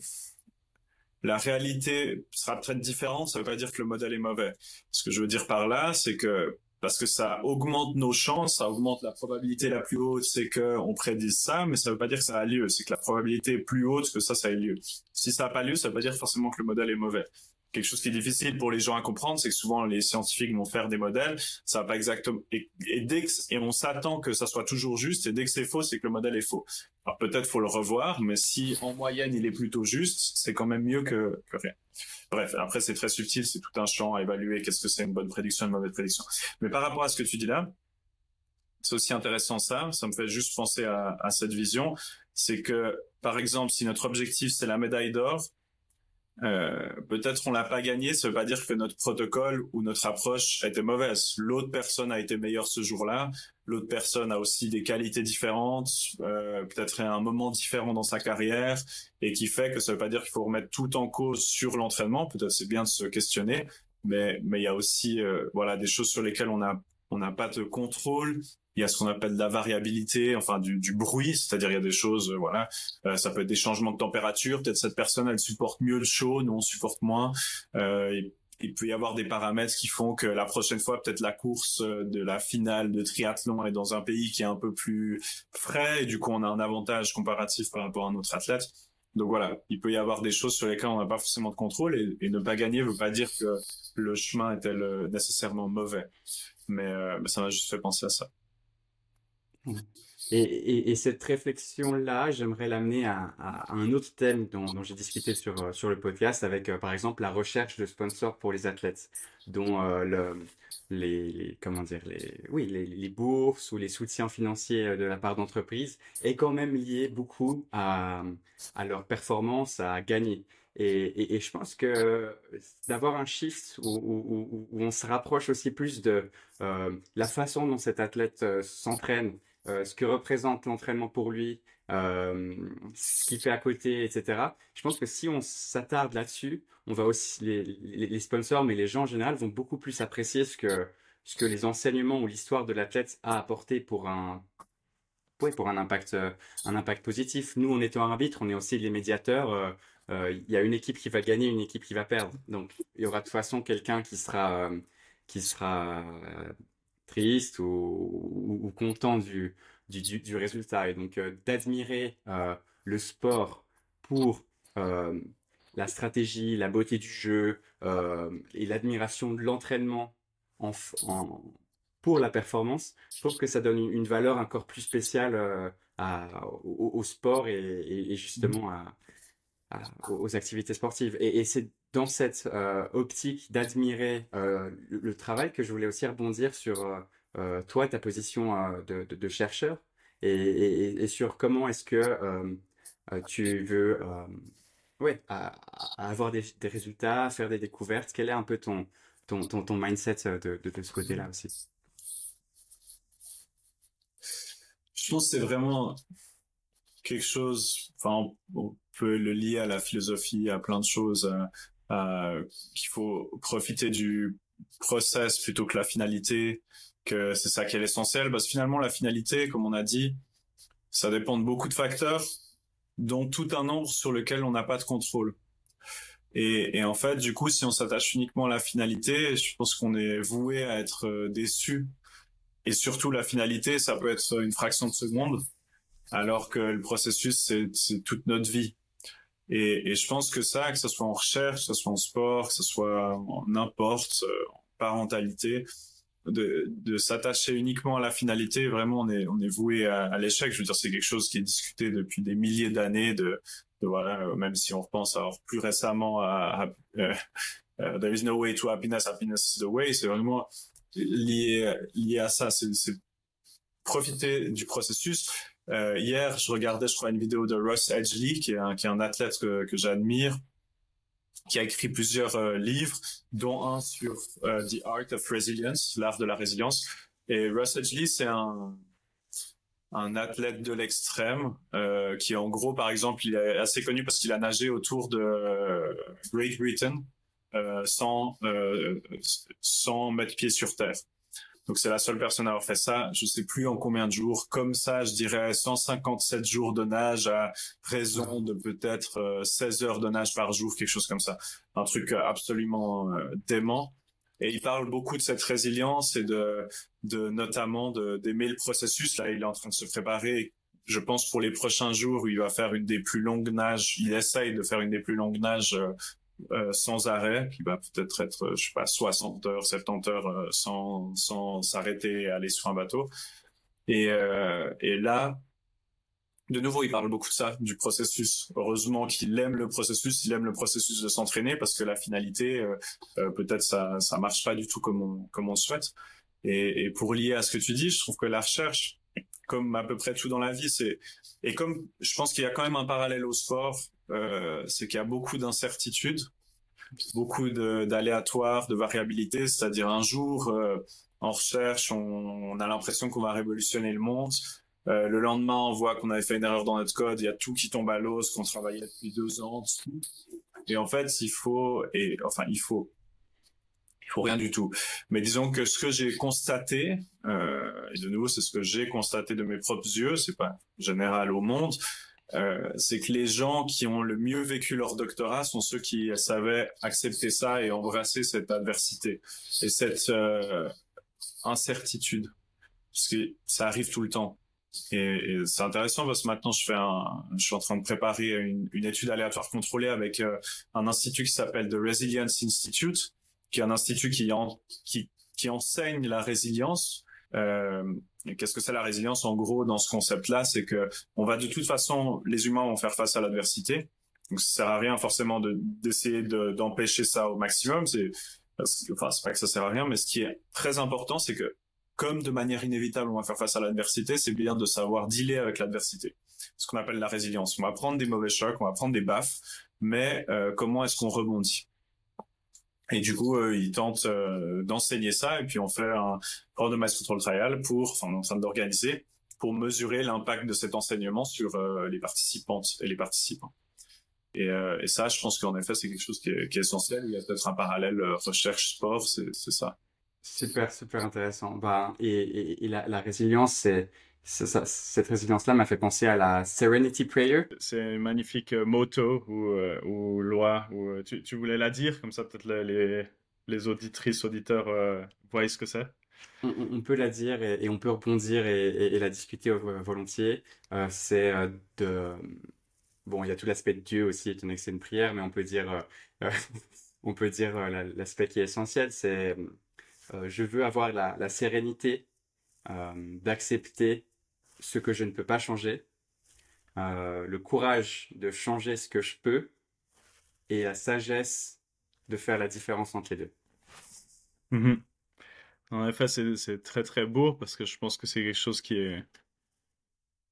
la réalité sera peut-être différente, ça veut pas dire que le modèle est mauvais. Ce que je veux dire par là, c'est que parce que ça augmente nos chances, ça augmente la probabilité la plus haute, c'est que on prédise ça, mais ça veut pas dire que ça a lieu. C'est que la probabilité est plus haute que ça, ça ait lieu. Si ça n'a pas lieu, ça veut pas dire forcément que le modèle est mauvais quelque chose qui est difficile pour les gens à comprendre, c'est que souvent les scientifiques vont faire des modèles, ça va pas exactement et, dès que, et on s'attend que ça soit toujours juste et dès que c'est faux, c'est que le modèle est faux. Alors peut-être faut le revoir, mais si en moyenne il est plutôt juste, c'est quand même mieux que, que rien. Bref, après c'est très subtil, c'est tout un champ à évaluer. Qu'est-ce que c'est une bonne prédiction, une mauvaise prédiction. Mais par rapport à ce que tu dis là, c'est aussi intéressant ça. Ça me fait juste penser à, à cette vision, c'est que par exemple si notre objectif c'est la médaille d'or, euh, peut-être on l'a pas gagné, ça veut pas dire que notre protocole ou notre approche a été mauvaise. L'autre personne a été meilleure ce jour-là, l'autre personne a aussi des qualités différentes, euh, peut-être un moment différent dans sa carrière, et qui fait que ça veut pas dire qu'il faut remettre tout en cause sur l'entraînement. Peut-être c'est bien de se questionner, mais mais il y a aussi euh, voilà des choses sur lesquelles on a on n'a pas de contrôle il y a ce qu'on appelle la variabilité, enfin du, du bruit, c'est-à-dire il y a des choses, euh, voilà, euh, ça peut être des changements de température, peut-être cette personne elle supporte mieux le chaud, nous on supporte moins. Euh, il, peut y avoir des paramètres qui font que la prochaine fois, peut-être la course euh, de la finale de triathlon est dans un pays qui est un peu plus frais et du coup on a un avantage comparatif par rapport à un autre athlète. Donc voilà, il peut y avoir des choses sur lesquelles on n'a pas forcément de contrôle et, ne pas gagner veut pas dire que le chemin est nécessairement mauvais. Mais, euh, ça m'a juste fait penser à ça. Et, et, et, cette réflexion-là, j'aimerais l'amener à, un autre thème dont, j'ai discuté sur, euh, sur le podcast avec, euh, par exemple, la recherche de sponsors pour les athlètes, dont euh, le, les, comment dire, les, oui, les, bourses ou les soutiens financiers de la part d'entreprises est quand même lié beaucoup à, leur performance à gagner. Et, je pense que d'avoir un shift où, on se rapproche aussi plus de la façon dont cet athlète s'entraîne, euh, ce que représente l'entraînement pour lui, euh, ce qu'il fait à côté, etc. Je pense que si on s'attarde là-dessus, on va aussi les, sponsors, mais les gens en général vont beaucoup plus apprécier ce que ce que les enseignements ou l'histoire de l'athlète a apporté pour un ouais, pour un impact un impact positif. Nous, en étant arbitre, on est aussi les médiateurs. Euh, euh, il y a une équipe qui va gagner, une équipe qui va perdre. Donc, il y aura de toute façon quelqu'un qui sera euh, qui sera triste ou, ou, content du, résultat. Et donc, euh, d'admirer euh, le sport pour euh, la stratégie, la beauté du jeu et l'admiration de l'entraînement en, en, pour la performance, je trouve que ça donne une, valeur encore plus spéciale au, sport et, justement aux activités sportives. Et, et c'est dans cette euh, optique d'admirer euh, le, travail que je voulais aussi rebondir sur euh, toi, ta position de, chercheur et, sur comment est-ce que tu veux ouais, avoir des, résultats, faire des découvertes. Quel est un peu ton, ton, ton, ton mindset de, de ce côté-là aussi? Je pense que c'est vraiment quelque chose, enfin, on peut le lier à la philosophie, à plein de choses. Euh, qu'il faut profiter du process plutôt que la finalité, que c'est ça qui est l'essentiel. Parce que finalement, la finalité, comme on a dit, ça dépend de beaucoup de facteurs, dont tout un nombre sur lequel on n'a pas de contrôle. Et, et, en fait, du coup, si on s'attache uniquement à la finalité, je pense qu'on est voué à être euh, déçu. Et surtout, la finalité, ça peut être une fraction de seconde, alors que le processus, c'est toute notre vie. Et, et, je pense que ça, que ce soit en recherche, que ce soit en sport, que ce soit en n'importe, euh, en parentalité, de, de s'attacher uniquement à la finalité, vraiment, on est, on est voué à, à l'échec. Je veux dire, c'est quelque chose qui est discuté depuis des milliers d'années, de, voilà, euh, même si on repense alors plus récemment à, euh, euh, There is no way to happiness, happiness is the way, c'est vraiment lié lié à ça, c'est profiter du processus. Euh, hier, je regardais, je crois, une vidéo de Russ Edgley, qui est un, athlète que, j'admire, qui a écrit plusieurs euh, livres, dont un sur euh, The Art of Resilience, l'art de la résilience. Et Russ Edgley, c'est un, athlète de l'extrême qui en gros par exemple il est assez connu parce qu'il a nagé autour de Great Britain sans mettre pied sur terre. Donc c'est la seule personne à avoir fait ça. Je sais plus en combien de jours. Comme ça, je dirais 157 jours de nage à raison de peut-être 16 heures de nage par jour, quelque chose comme ça. Un truc absolument dément. Et il parle beaucoup de cette résilience et de, de notamment d'aimer le processus. Là, il est en train de se préparer, je pense, pour les prochains jours où il va faire une des plus longues nages. Il essaye de faire une des plus longues nages euh, sans arrêt, qui va peut-être être, je sais pas, 60 heures, 70 heures euh, sans sans s'arrêter aller sur un bateau. Et, euh, et là, de nouveau, il parle beaucoup de ça, du processus. Heureusement qu'il aime le processus, il aime le processus de s'entraîner parce que la finalité, peut-être ça ça marche pas du tout comme on comme on souhaite. Et, et, pour lier à ce que tu dis, je trouve que la recherche, comme à peu près tout dans la vie, c'est et comme je pense qu'il y a quand même un parallèle au sport, euh, c'est qu'il y a beaucoup d'incertitudes, beaucoup d'aléatoires, de, de, variabilité. C'est-à-dire un jour euh, en recherche, on, a l'impression qu'on va révolutionner le monde. Euh, le lendemain, on voit qu'on avait fait une erreur dans notre code, il y a tout qui tombe à l'os, qu'on travaillait depuis deux ans. Et en fait, il faut, et enfin, il faut, il faut rien du tout. Mais disons que ce que j'ai constaté, et de nouveau, c'est ce que j'ai constaté de mes propres yeux, c'est pas général au monde, euh, c'est que les gens qui ont le mieux vécu leur doctorat sont ceux qui savaient accepter ça et embrasser cette adversité et cette euh, incertitude. Parce que ça arrive tout le temps. Et, c'est intéressant parce que maintenant je fais un, je suis en train de préparer une, étude aléatoire contrôlée avec euh, un institut qui s'appelle The Resilience Institute, qui est un institut qui, qui enseigne la résilience. Euh, Qu'est-ce que c'est la résilience En gros, dans ce concept-là, c'est que on va de toute façon, les humains vont faire face à l'adversité. Donc ça sert à rien forcément d'essayer de, d'empêcher ça au maximum. C'est enfin c'est pas que ça sert à rien, mais ce qui est très important, c'est que comme de manière inévitable on va faire face à l'adversité, c'est bien de savoir dealer avec l'adversité. Ce qu'on appelle la résilience. On va prendre des mauvais chocs, on va prendre des baffes, mais euh, comment est-ce qu'on rebondit? Et du coup, euh, ils tentent euh, d'enseigner ça, et puis on fait un randomized control trial pour, enfin, on est en train d'organiser pour mesurer l'impact de cet enseignement sur euh, les participantes et les participants. Et, ça, je pense qu'en effet, c'est quelque chose qui est, essentiel. Il y a peut-être un parallèle recherche-sport, c'est ça. Super, super intéressant. Bah, et, la, résilience, c'est, ça, cette résilience-là m'a fait penser à la Serenity Prayer. C'est une magnifique euh, moto ou, euh, ou loi. Ou, euh, tu, tu, voulais la dire, comme ça peut-être les, les auditrices, auditeurs euh, voient ce que c'est on, on, peut la dire et, et on peut rebondir et, et, la discuter volontiers. Euh, c'est de... Bon, il y a tout l'aspect de Dieu aussi, étant donné que c'est une prière, mais on peut dire, on peut dire l'aspect qui est essentiel, c'est je veux avoir la, la sérénité d'accepter ce que je ne peux pas changer, euh, le courage de changer ce que je peux et la sagesse de faire la différence entre les deux. Mmh. En effet, c'est très très beau parce que je pense que c'est quelque chose qui est...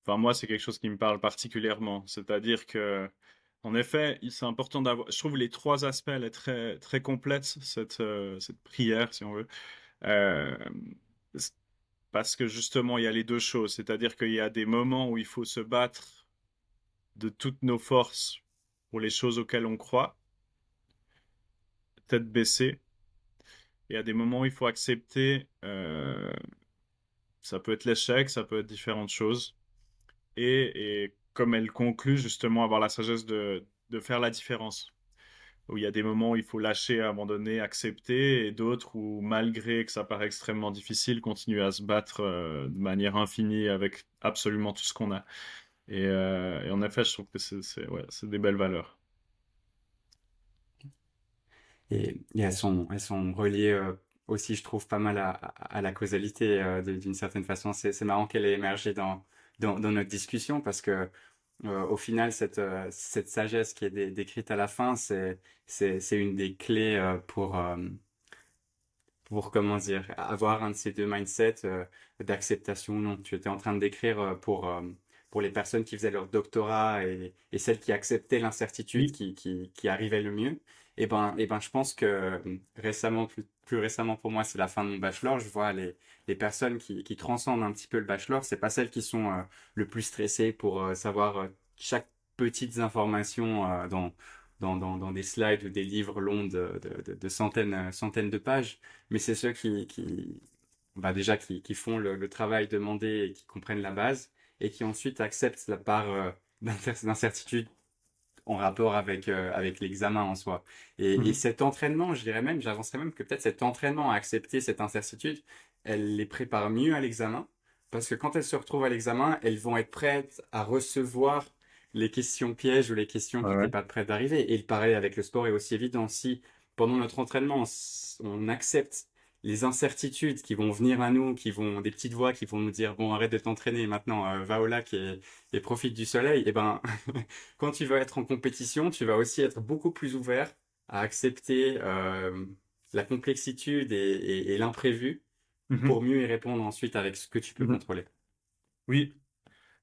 Enfin, moi, c'est quelque chose qui me parle particulièrement. C'est-à-dire que en effet, c'est important d'avoir. Je trouve les trois aspects, elle est très très complète cette euh, cette prière, si on veut, euh, parce que justement il y a les deux choses, c'est-à-dire qu'il y a des moments où il faut se battre de toutes nos forces pour les choses auxquelles on croit, tête baissée. Et à des moments où il faut accepter, ça peut être l'échec, ça peut être différentes choses. Et, comme elle conclut, justement, avoir la sagesse de faire la différence où il y a des moments où il faut lâcher, abandonner, accepter, et d'autres où, malgré que ça paraît extrêmement difficile, continuer à se battre euh, de manière infinie avec absolument tout ce qu'on a. Et, euh, en effet, je trouve que c'est des belles valeurs. Et, elles, sont, elles sont reliées euh, aussi, je trouve, pas mal à, la causalité d'une certaine façon. C'est marrant qu'elle ait émergé dans, notre discussion parce que euh, au final, cette, euh, cette sagesse qui est décrite à la fin, c'est, une des clés euh, pour, pour, comment dire, avoir un de ces deux mindsets d'acceptation ou non. Tu étais en train de décrire pour, pour les personnes qui faisaient leur doctorat et, et celles qui acceptaient l'incertitude qui, qui, qui arrivait le mieux. Et ben, et ben, je pense que récemment, plus, plus récemment pour moi, c'est la fin de mon bachelor. Je vois les, les personnes qui, qui transcendent un petit peu le bachelor, c'est pas celles qui sont euh, le plus stressées pour euh, savoir euh, chaque petite information dans, dans, dans, dans, des slides ou des livres longs de, de, de, centaines, centaines de pages, mais c'est ceux qui, qui bah déjà qui, qui font le, le, travail demandé et qui comprennent la base et qui ensuite acceptent la part d'incertitude en rapport avec avec l'examen en soi. Et, et, mmh cet entraînement, je dirais même, j'avancerais même que peut-être cet entraînement à accepter cette incertitude, elle les prépare mieux à l'examen, parce que quand elles se retrouvent à l'examen, elles vont être prêtes à recevoir les questions pièges ou les questions qui n'étaient pas prêtes d'arriver. Et le pareil avec le sport est aussi évident. Si pendant notre entraînement, on accepte les incertitudes qui vont venir à nous, qui vont des petites voix qui vont nous dire bon arrête de t'entraîner maintenant euh, va au lac et, et profite du soleil. Et eh ben quand tu vas être en compétition, tu vas aussi être beaucoup plus ouvert à accepter euh, la complexitude et l'imprévu Mmh pour mieux y répondre ensuite avec ce que tu peux mmh contrôler. Oui,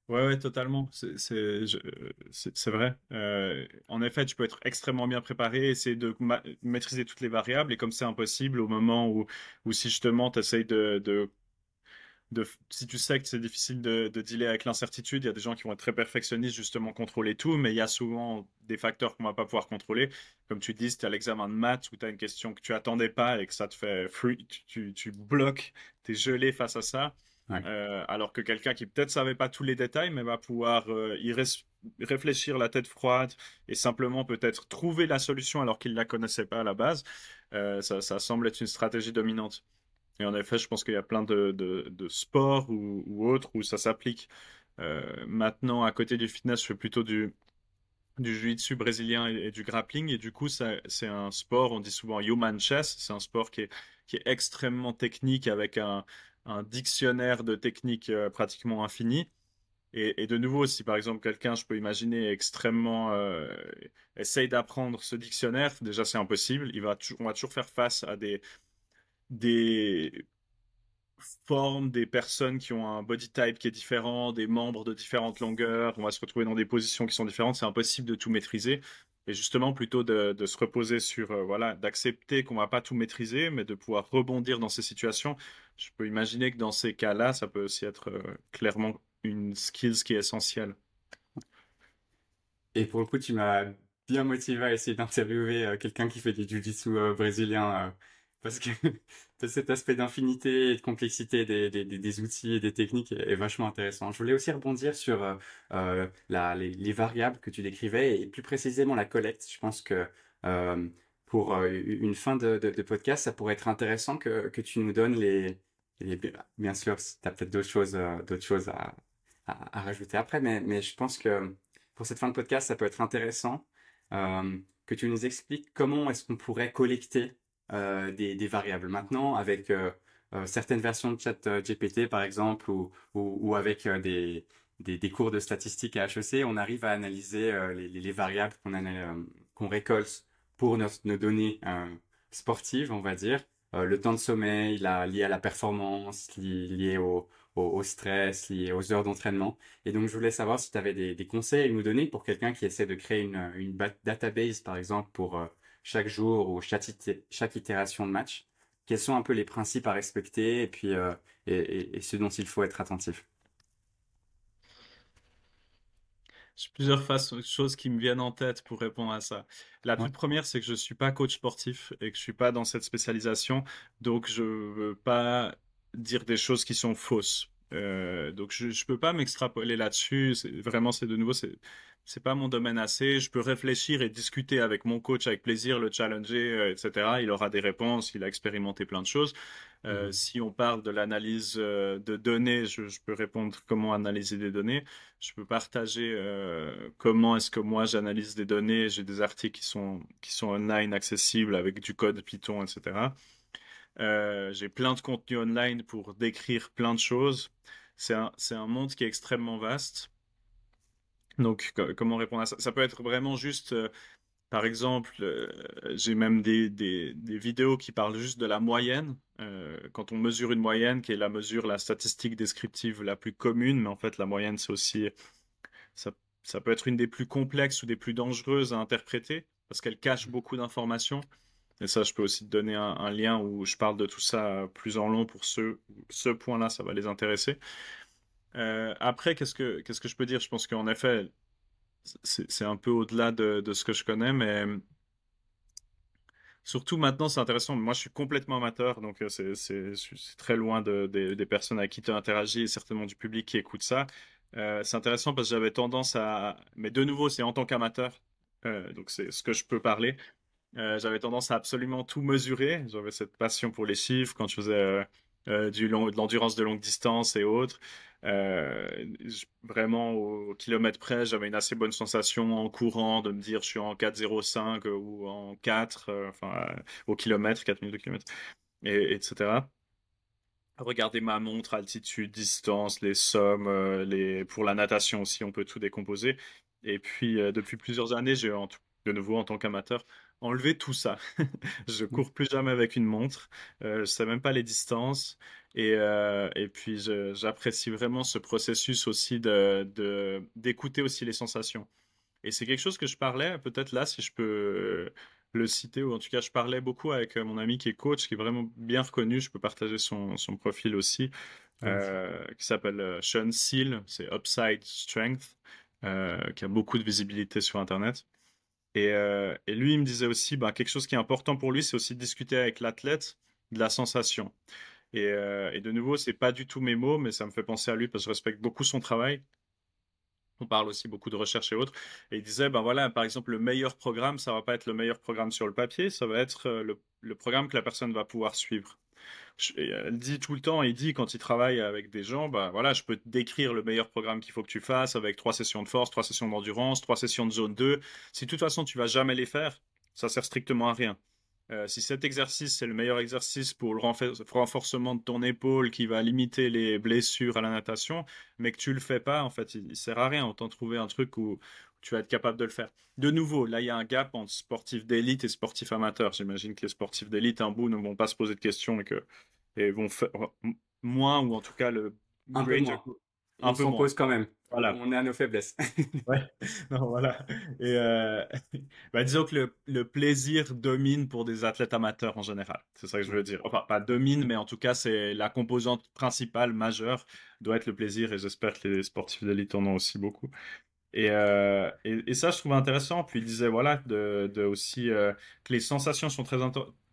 Ouais, ouais, totalement. C'est vrai. Euh, en effet, tu peux être extrêmement bien préparé, essayer de maîtriser toutes les variables, et comme c'est impossible, au moment où, où si justement tu essayes de, de si tu sais que c'est difficile de, de dealer avec l'incertitude, il y a des gens qui vont être très perfectionnistes, justement, contrôler tout, mais il y a souvent des facteurs qu'on va pas pouvoir contrôler. Comme tu dis, si tu as l'examen de maths où tu as une question que tu attendais pas et que ça te fait free, tu, tu bloques, tu es gelé face à ça. Euh, alors que quelqu'un qui peut-être savait pas tous les détails, mais va pouvoir euh, y réfléchir la tête froide et simplement peut-être trouver la solution alors qu'il la connaissait pas à la base, euh, ça, ça semble être une stratégie dominante. Et en effet, je pense qu'il y a plein de, de, sports ou, autres où ça s'applique. Euh, maintenant, à côté du fitness, je fais plutôt du, du jiu-jitsu brésilien et, du grappling. Et du coup, c'est un sport, on dit souvent human chess. C'est un sport qui est, qui est extrêmement technique avec un, un dictionnaire de techniques euh, pratiquement infini. Et, et, de nouveau, si par exemple quelqu'un, je peux imaginer, extrêmement euh, essaye d'apprendre ce dictionnaire, déjà c'est impossible. Il va, on va toujours faire face à des, des formes, des personnes qui ont un body type qui est différent, des membres de différentes longueurs, on va se retrouver dans des positions qui sont différentes, c'est impossible de tout maîtriser. Et justement, plutôt de, se reposer sur, euh, voilà, d'accepter qu'on va pas tout maîtriser, mais de pouvoir rebondir dans ces situations. Je peux imaginer que dans ces cas-là, ça peut aussi être euh, clairement une skills qui est essentielle. Et pour le coup, tu m'as bien motivé à essayer d'interviewer euh, quelqu'un qui fait du jiu-jitsu brésilien parce que cet aspect d'infinité et de complexité des, des, des, outils et des techniques est, vachement intéressant. Je voulais aussi rebondir sur euh, euh la, les, les, variables que tu décrivais et plus précisément la collecte. Je pense que euh, pour une fin de, podcast, ça pourrait être intéressant que, que tu nous donnes les, les bien sûr, tu as peut-être d'autres choses, d'autres choses à, à, à, rajouter après, mais, mais je pense que pour cette fin de podcast, ça peut être intéressant que tu nous expliques comment est-ce qu'on pourrait collecter euh, des, des, variables. Maintenant, avec euh, euh, certaines versions de chat GPT, par exemple, ou, ou, ou avec des, des, des, cours de statistiques à HEC, on arrive à analyser les, les, variables qu'on qu'on récolte pour nos, nos données sportives, on va dire. le temps de sommeil, la, lié à la performance, lié, au, au, au, stress, lié aux heures d'entraînement. Et donc, je voulais savoir si tu avais des, des, conseils à nous donner pour quelqu'un qui essaie de créer une, une database, par exemple, pour chaque jour ou chaque, chaque itération de match Quels sont un peu les principes à respecter et puis euh, et, et, ce dont il faut être attentif? J'ai plusieurs façons, choses qui me viennent en tête pour répondre à ça. La toute première, c'est que je suis pas coach sportif et que je suis pas dans cette spécialisation, donc je veux pas dire des choses qui sont fausses. Euh, donc je, je peux pas m'extrapoler là-dessus. Vraiment, c'est de nouveau, c'est pas mon domaine assez. Je peux réfléchir et discuter avec mon coach avec plaisir, le challenger, euh, etc. Il aura des réponses, il a expérimenté plein de choses. Euh, mhm. Si on parle de l'analyse euh, de données, je, je, peux répondre comment analyser des données. Je peux partager euh, comment est-ce que moi j'analyse des données. J'ai des articles qui sont qui sont online accessibles avec du code Python, etc. Euh, j'ai plein de contenu online pour décrire plein de choses. C'est un, c'est un monde qui est extrêmement vaste. Donc, comment répondre à ça? Ça peut être vraiment juste, euh, par exemple, euh, j'ai même des, des, des, vidéos qui parlent juste de la moyenne. Euh, quand on mesure une moyenne, qui est la mesure, la statistique descriptive la plus commune, mais en fait, la moyenne, c'est aussi, ça, ça peut être une des plus complexes ou des plus dangereuses à interpréter, parce qu'elle cache beaucoup d'informations. Et ça, je peux aussi te donner un, un, lien où je parle de tout ça plus en long pour ceux, ce point-là, ça va les intéresser. Euh, après, qu'est-ce que je peux dire? Je pense qu'en effet, c'est un peu au-delà de, ce que je connais, mais surtout maintenant, c'est intéressant. Moi, je suis complètement amateur, donc euh, c'est très loin de, de, des personnes avec qui tu interagis et certainement du public qui écoute ça. Euh, c'est intéressant parce que j'avais tendance à, mais de nouveau, c'est en tant qu'amateur, donc c'est ce que je peux parler. J'avais tendance à absolument tout mesurer. J'avais cette passion pour les chiffres quand je faisais de l'endurance de longue distance et autres. Euh, vraiment au, kilomètre près, j'avais une assez bonne sensation en courant de me dire je suis en 4,05 ou en 4, euh, enfin euh, au kilomètre, 4 minutes de kilomètre, et, etc. Regarder ma montre, altitude, distance, les sommes, euh, les... pour la natation aussi, on peut tout décomposer. Et puis, euh, depuis plusieurs années, j'ai de nouveau en tant qu'amateur enlevé tout ça. je cours plus jamais avec une montre. Euh, je sais même pas les distances. Et, euh, et puis j'apprécie vraiment ce processus aussi de d'écouter aussi les sensations. Et c'est quelque chose que je parlais peut-être là si je peux le citer ou en tout cas je parlais beaucoup avec mon ami qui est coach qui est vraiment bien reconnu. Je peux partager son, son profil aussi. Euh, qui s'appelle euh, Sean Seal, c'est Upside Strength, euh, qui a beaucoup de visibilité sur Internet. Et, euh, et, lui, il me disait aussi, bah, quelque chose qui est important pour lui, c'est aussi de discuter avec l'athlète de la sensation. Et, euh, et de nouveau, c'est pas du tout mes mots, mais ça me fait penser à lui parce que je respecte beaucoup son travail. On parle aussi beaucoup de recherche et autres. Et il disait, ben voilà, par exemple, le meilleur programme, ça va pas être le meilleur programme sur le papier, ça va être euh, le, programme que la personne va pouvoir suivre elle dit tout le temps, il dit quand il travaille avec des gens, bah voilà, je peux te décrire le meilleur programme qu'il faut que tu fasses avec trois sessions de force, trois sessions d'endurance, trois sessions de zone 2. Si de toute façon tu vas jamais les faire, ça sert strictement à rien. Euh, si cet exercice c'est le meilleur exercice pour le renforcement de ton épaule qui va limiter les blessures à la natation, mais que tu le fais pas, en fait, il, il sert à rien. Autant trouver un truc où, tu vas être capable de le faire. De nouveau, là, il y a un gap entre sportif d'élite et sportif amateur. J'imagine que les sportifs d'élite, un bout, ne vont pas se poser de questions et que et vont faire moins, ou en tout cas le un peu moins. On moins. pose quand même. Voilà. On est à nos faiblesses. ouais. Non, voilà. Et euh... bah, disons que le, le, plaisir domine pour des athlètes amateurs en général. C'est ça que je veux dire. Enfin, pas domine, mais en tout cas, c'est la composante principale, majeure, doit être le plaisir. Et j'espère que les sportifs d'élite en ont aussi beaucoup. Et, euh, et, et, ça, je trouve intéressant. Puis il disait voilà de, de aussi euh, que les sensations sont très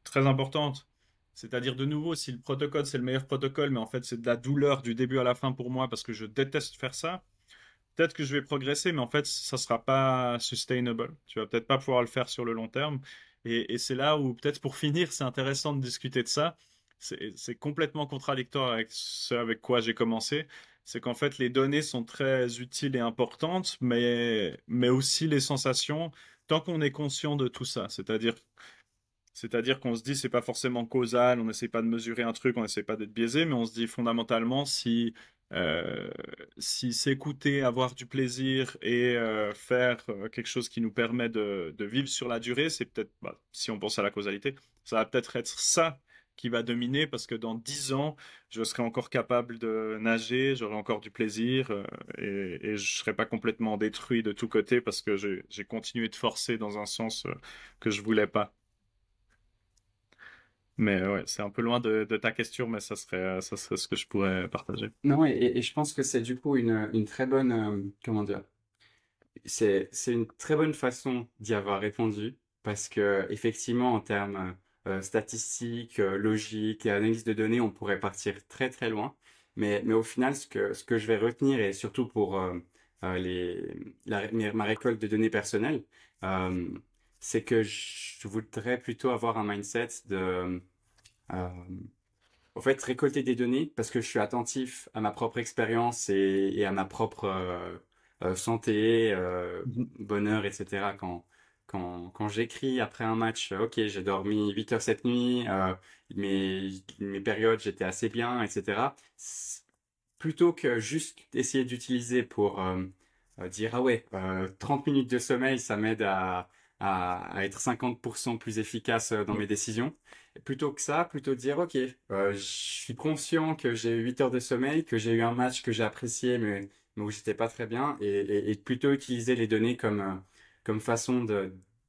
très importantes. C'est-à-dire de nouveau, si le protocole c'est le meilleur protocole, mais en fait c'est de la douleur du début à la fin pour moi parce que je déteste faire ça. Peut-être que je vais progresser, mais en fait ça sera pas sustainable. Tu vas peut-être pas pouvoir le faire sur le long terme. Et, c'est là où peut-être pour finir, c'est intéressant de discuter de ça. C'est complètement contradictoire avec ce avec quoi j'ai commencé c'est qu'en fait les données sont très utiles et importantes, mais, mais aussi les sensations, tant qu'on est conscient de tout ça. C'est-à-dire c'est-à-dire qu'on se dit c'est pas forcément causal, on n'essaie pas de mesurer un truc, on n'essaie pas d'être biaisé, mais on se dit fondamentalement si euh, si s'écouter, avoir du plaisir et euh, faire euh, quelque chose qui nous permet de, vivre sur la durée, c'est peut-être, bah, si on pense à la causalité, ça va peut-être être ça qui va dominer parce que dans dix ans, je serai encore capable de nager, j'aurai encore du plaisir euh, et, et je serai pas complètement détruit de tous côtés parce que j'ai continué de forcer dans un sens que je voulais pas. Mais ouais, c'est un peu loin de, ta question, mais ça serait, ça serait ce que je pourrais partager. Non, et, et je pense que c'est du coup une, une très bonne, euh, comment dire, c'est une très bonne façon d'y avoir répondu parce que effectivement en termes euh, statistiques, euh, logiques et analyse de données, on pourrait partir très très loin. Mais, mais au final, ce que, ce que je vais retenir, et surtout pour euh, les, ma récolte de données personnelles, c'est que je voudrais plutôt avoir un mindset de, au fait, récolter des données parce que je suis attentif à ma propre expérience et, et, à ma propre santé, mmh bonheur, etc. Quand, quand, quand j'écris après un match, euh, ok, j'ai dormi 8 heures cette nuit, euh, mes, mes périodes, j'étais assez bien, etc. Plutôt que juste essayer d'utiliser pour euh, euh dire, ah ouais, 30 minutes de sommeil, ça m'aide à, à, à, être 50% plus efficace dans mes décisions. Et plutôt que ça, plutôt dire, ok, je suis conscient que j'ai eu 8 heures de sommeil, que j'ai eu un match que j'ai apprécié, mais, mais où j'étais pas très bien, et, et, et, plutôt utiliser les données comme comme façon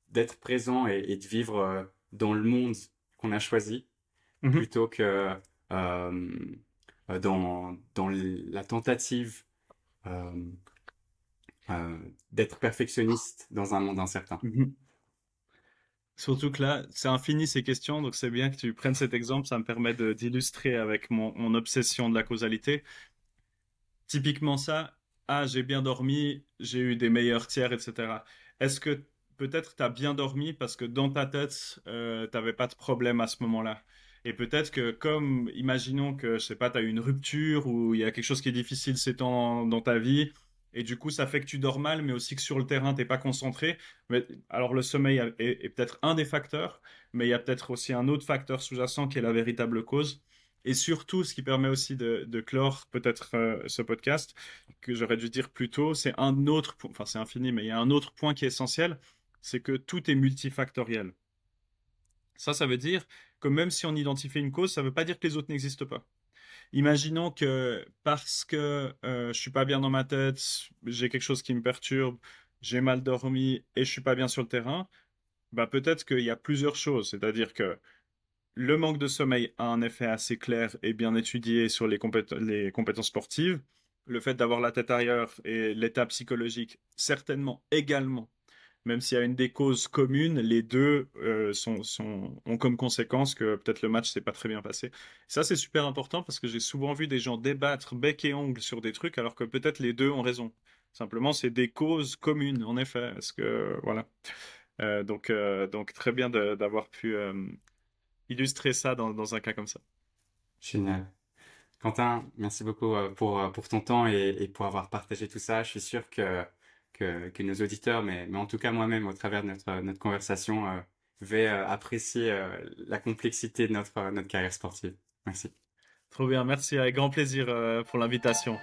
d'être présent et, de vivre euh, dans le monde qu'on a choisi mhm. plutôt que euh, euh, dans, dans la tentative d'être perfectionniste dans un monde incertain. Surtout que là, c'est infini ces questions, donc c'est bien que tu prennes cet exemple, ça me permet d'illustrer avec mon, obsession de la causalité. Typiquement ça, ah j'ai bien dormi, j'ai eu des meilleurs tiers, etc. Est-ce que peut-être tu as bien dormi parce que dans ta tête, euh, tu n'avais pas de problème à ce moment-là? Et peut-être que comme, imaginons que, je sais pas, tu as eu une rupture ou il y a quelque chose qui est difficile ces temps dans ta vie, et du coup, ça fait que tu dors mal, mais aussi que sur le terrain, t'es pas concentré. Mais, alors, le sommeil est, peut-être un des facteurs, mais il y a peut-être aussi un autre facteur sous-jacent qui est la véritable cause. Et surtout, ce qui permet aussi de, clore peut-être euh, ce podcast, que j'aurais dû dire plus tôt, c'est un autre, enfin c'est infini, mais il y a un autre point qui est essentiel, c'est que tout est multifactoriel. Ça, ça veut dire que même si on identifie une cause, ça ne veut pas dire que les autres n'existent pas. Imaginons que parce que euh, je suis pas bien dans ma tête, j'ai quelque chose qui me perturbe, j'ai mal dormi et je suis pas bien sur le terrain, bah peut-être qu'il y a plusieurs choses. C'est-à-dire que le manque de sommeil a un effet assez clair et bien étudié sur les, les compétences sportives. Le fait d'avoir la tête ailleurs et l'état psychologique, certainement également. Même s'il y a une des causes communes, les deux euh, ont comme conséquence que peut-être le match s'est pas très bien passé. Ça, c'est super important parce que j'ai souvent vu des gens débattre bec et ongle sur des trucs alors que peut-être les deux ont raison. Simplement, c'est des causes communes, en effet. Est-ce que voilà. Euh, donc, euh, donc très bien d'avoir pu illustrer ça dans, un cas comme ça. Génial. Quentin, merci beaucoup pour, pour ton temps et, et, pour avoir partagé tout ça. Je suis sûr que, que, nos auditeurs, mais, mais en tout cas moi-même, au travers de notre, notre conversation, euh, vais euh, apprécier euh, la complexité de notre, notre carrière sportive. Merci. Trop bien, merci, avec grand plaisir pour l'invitation.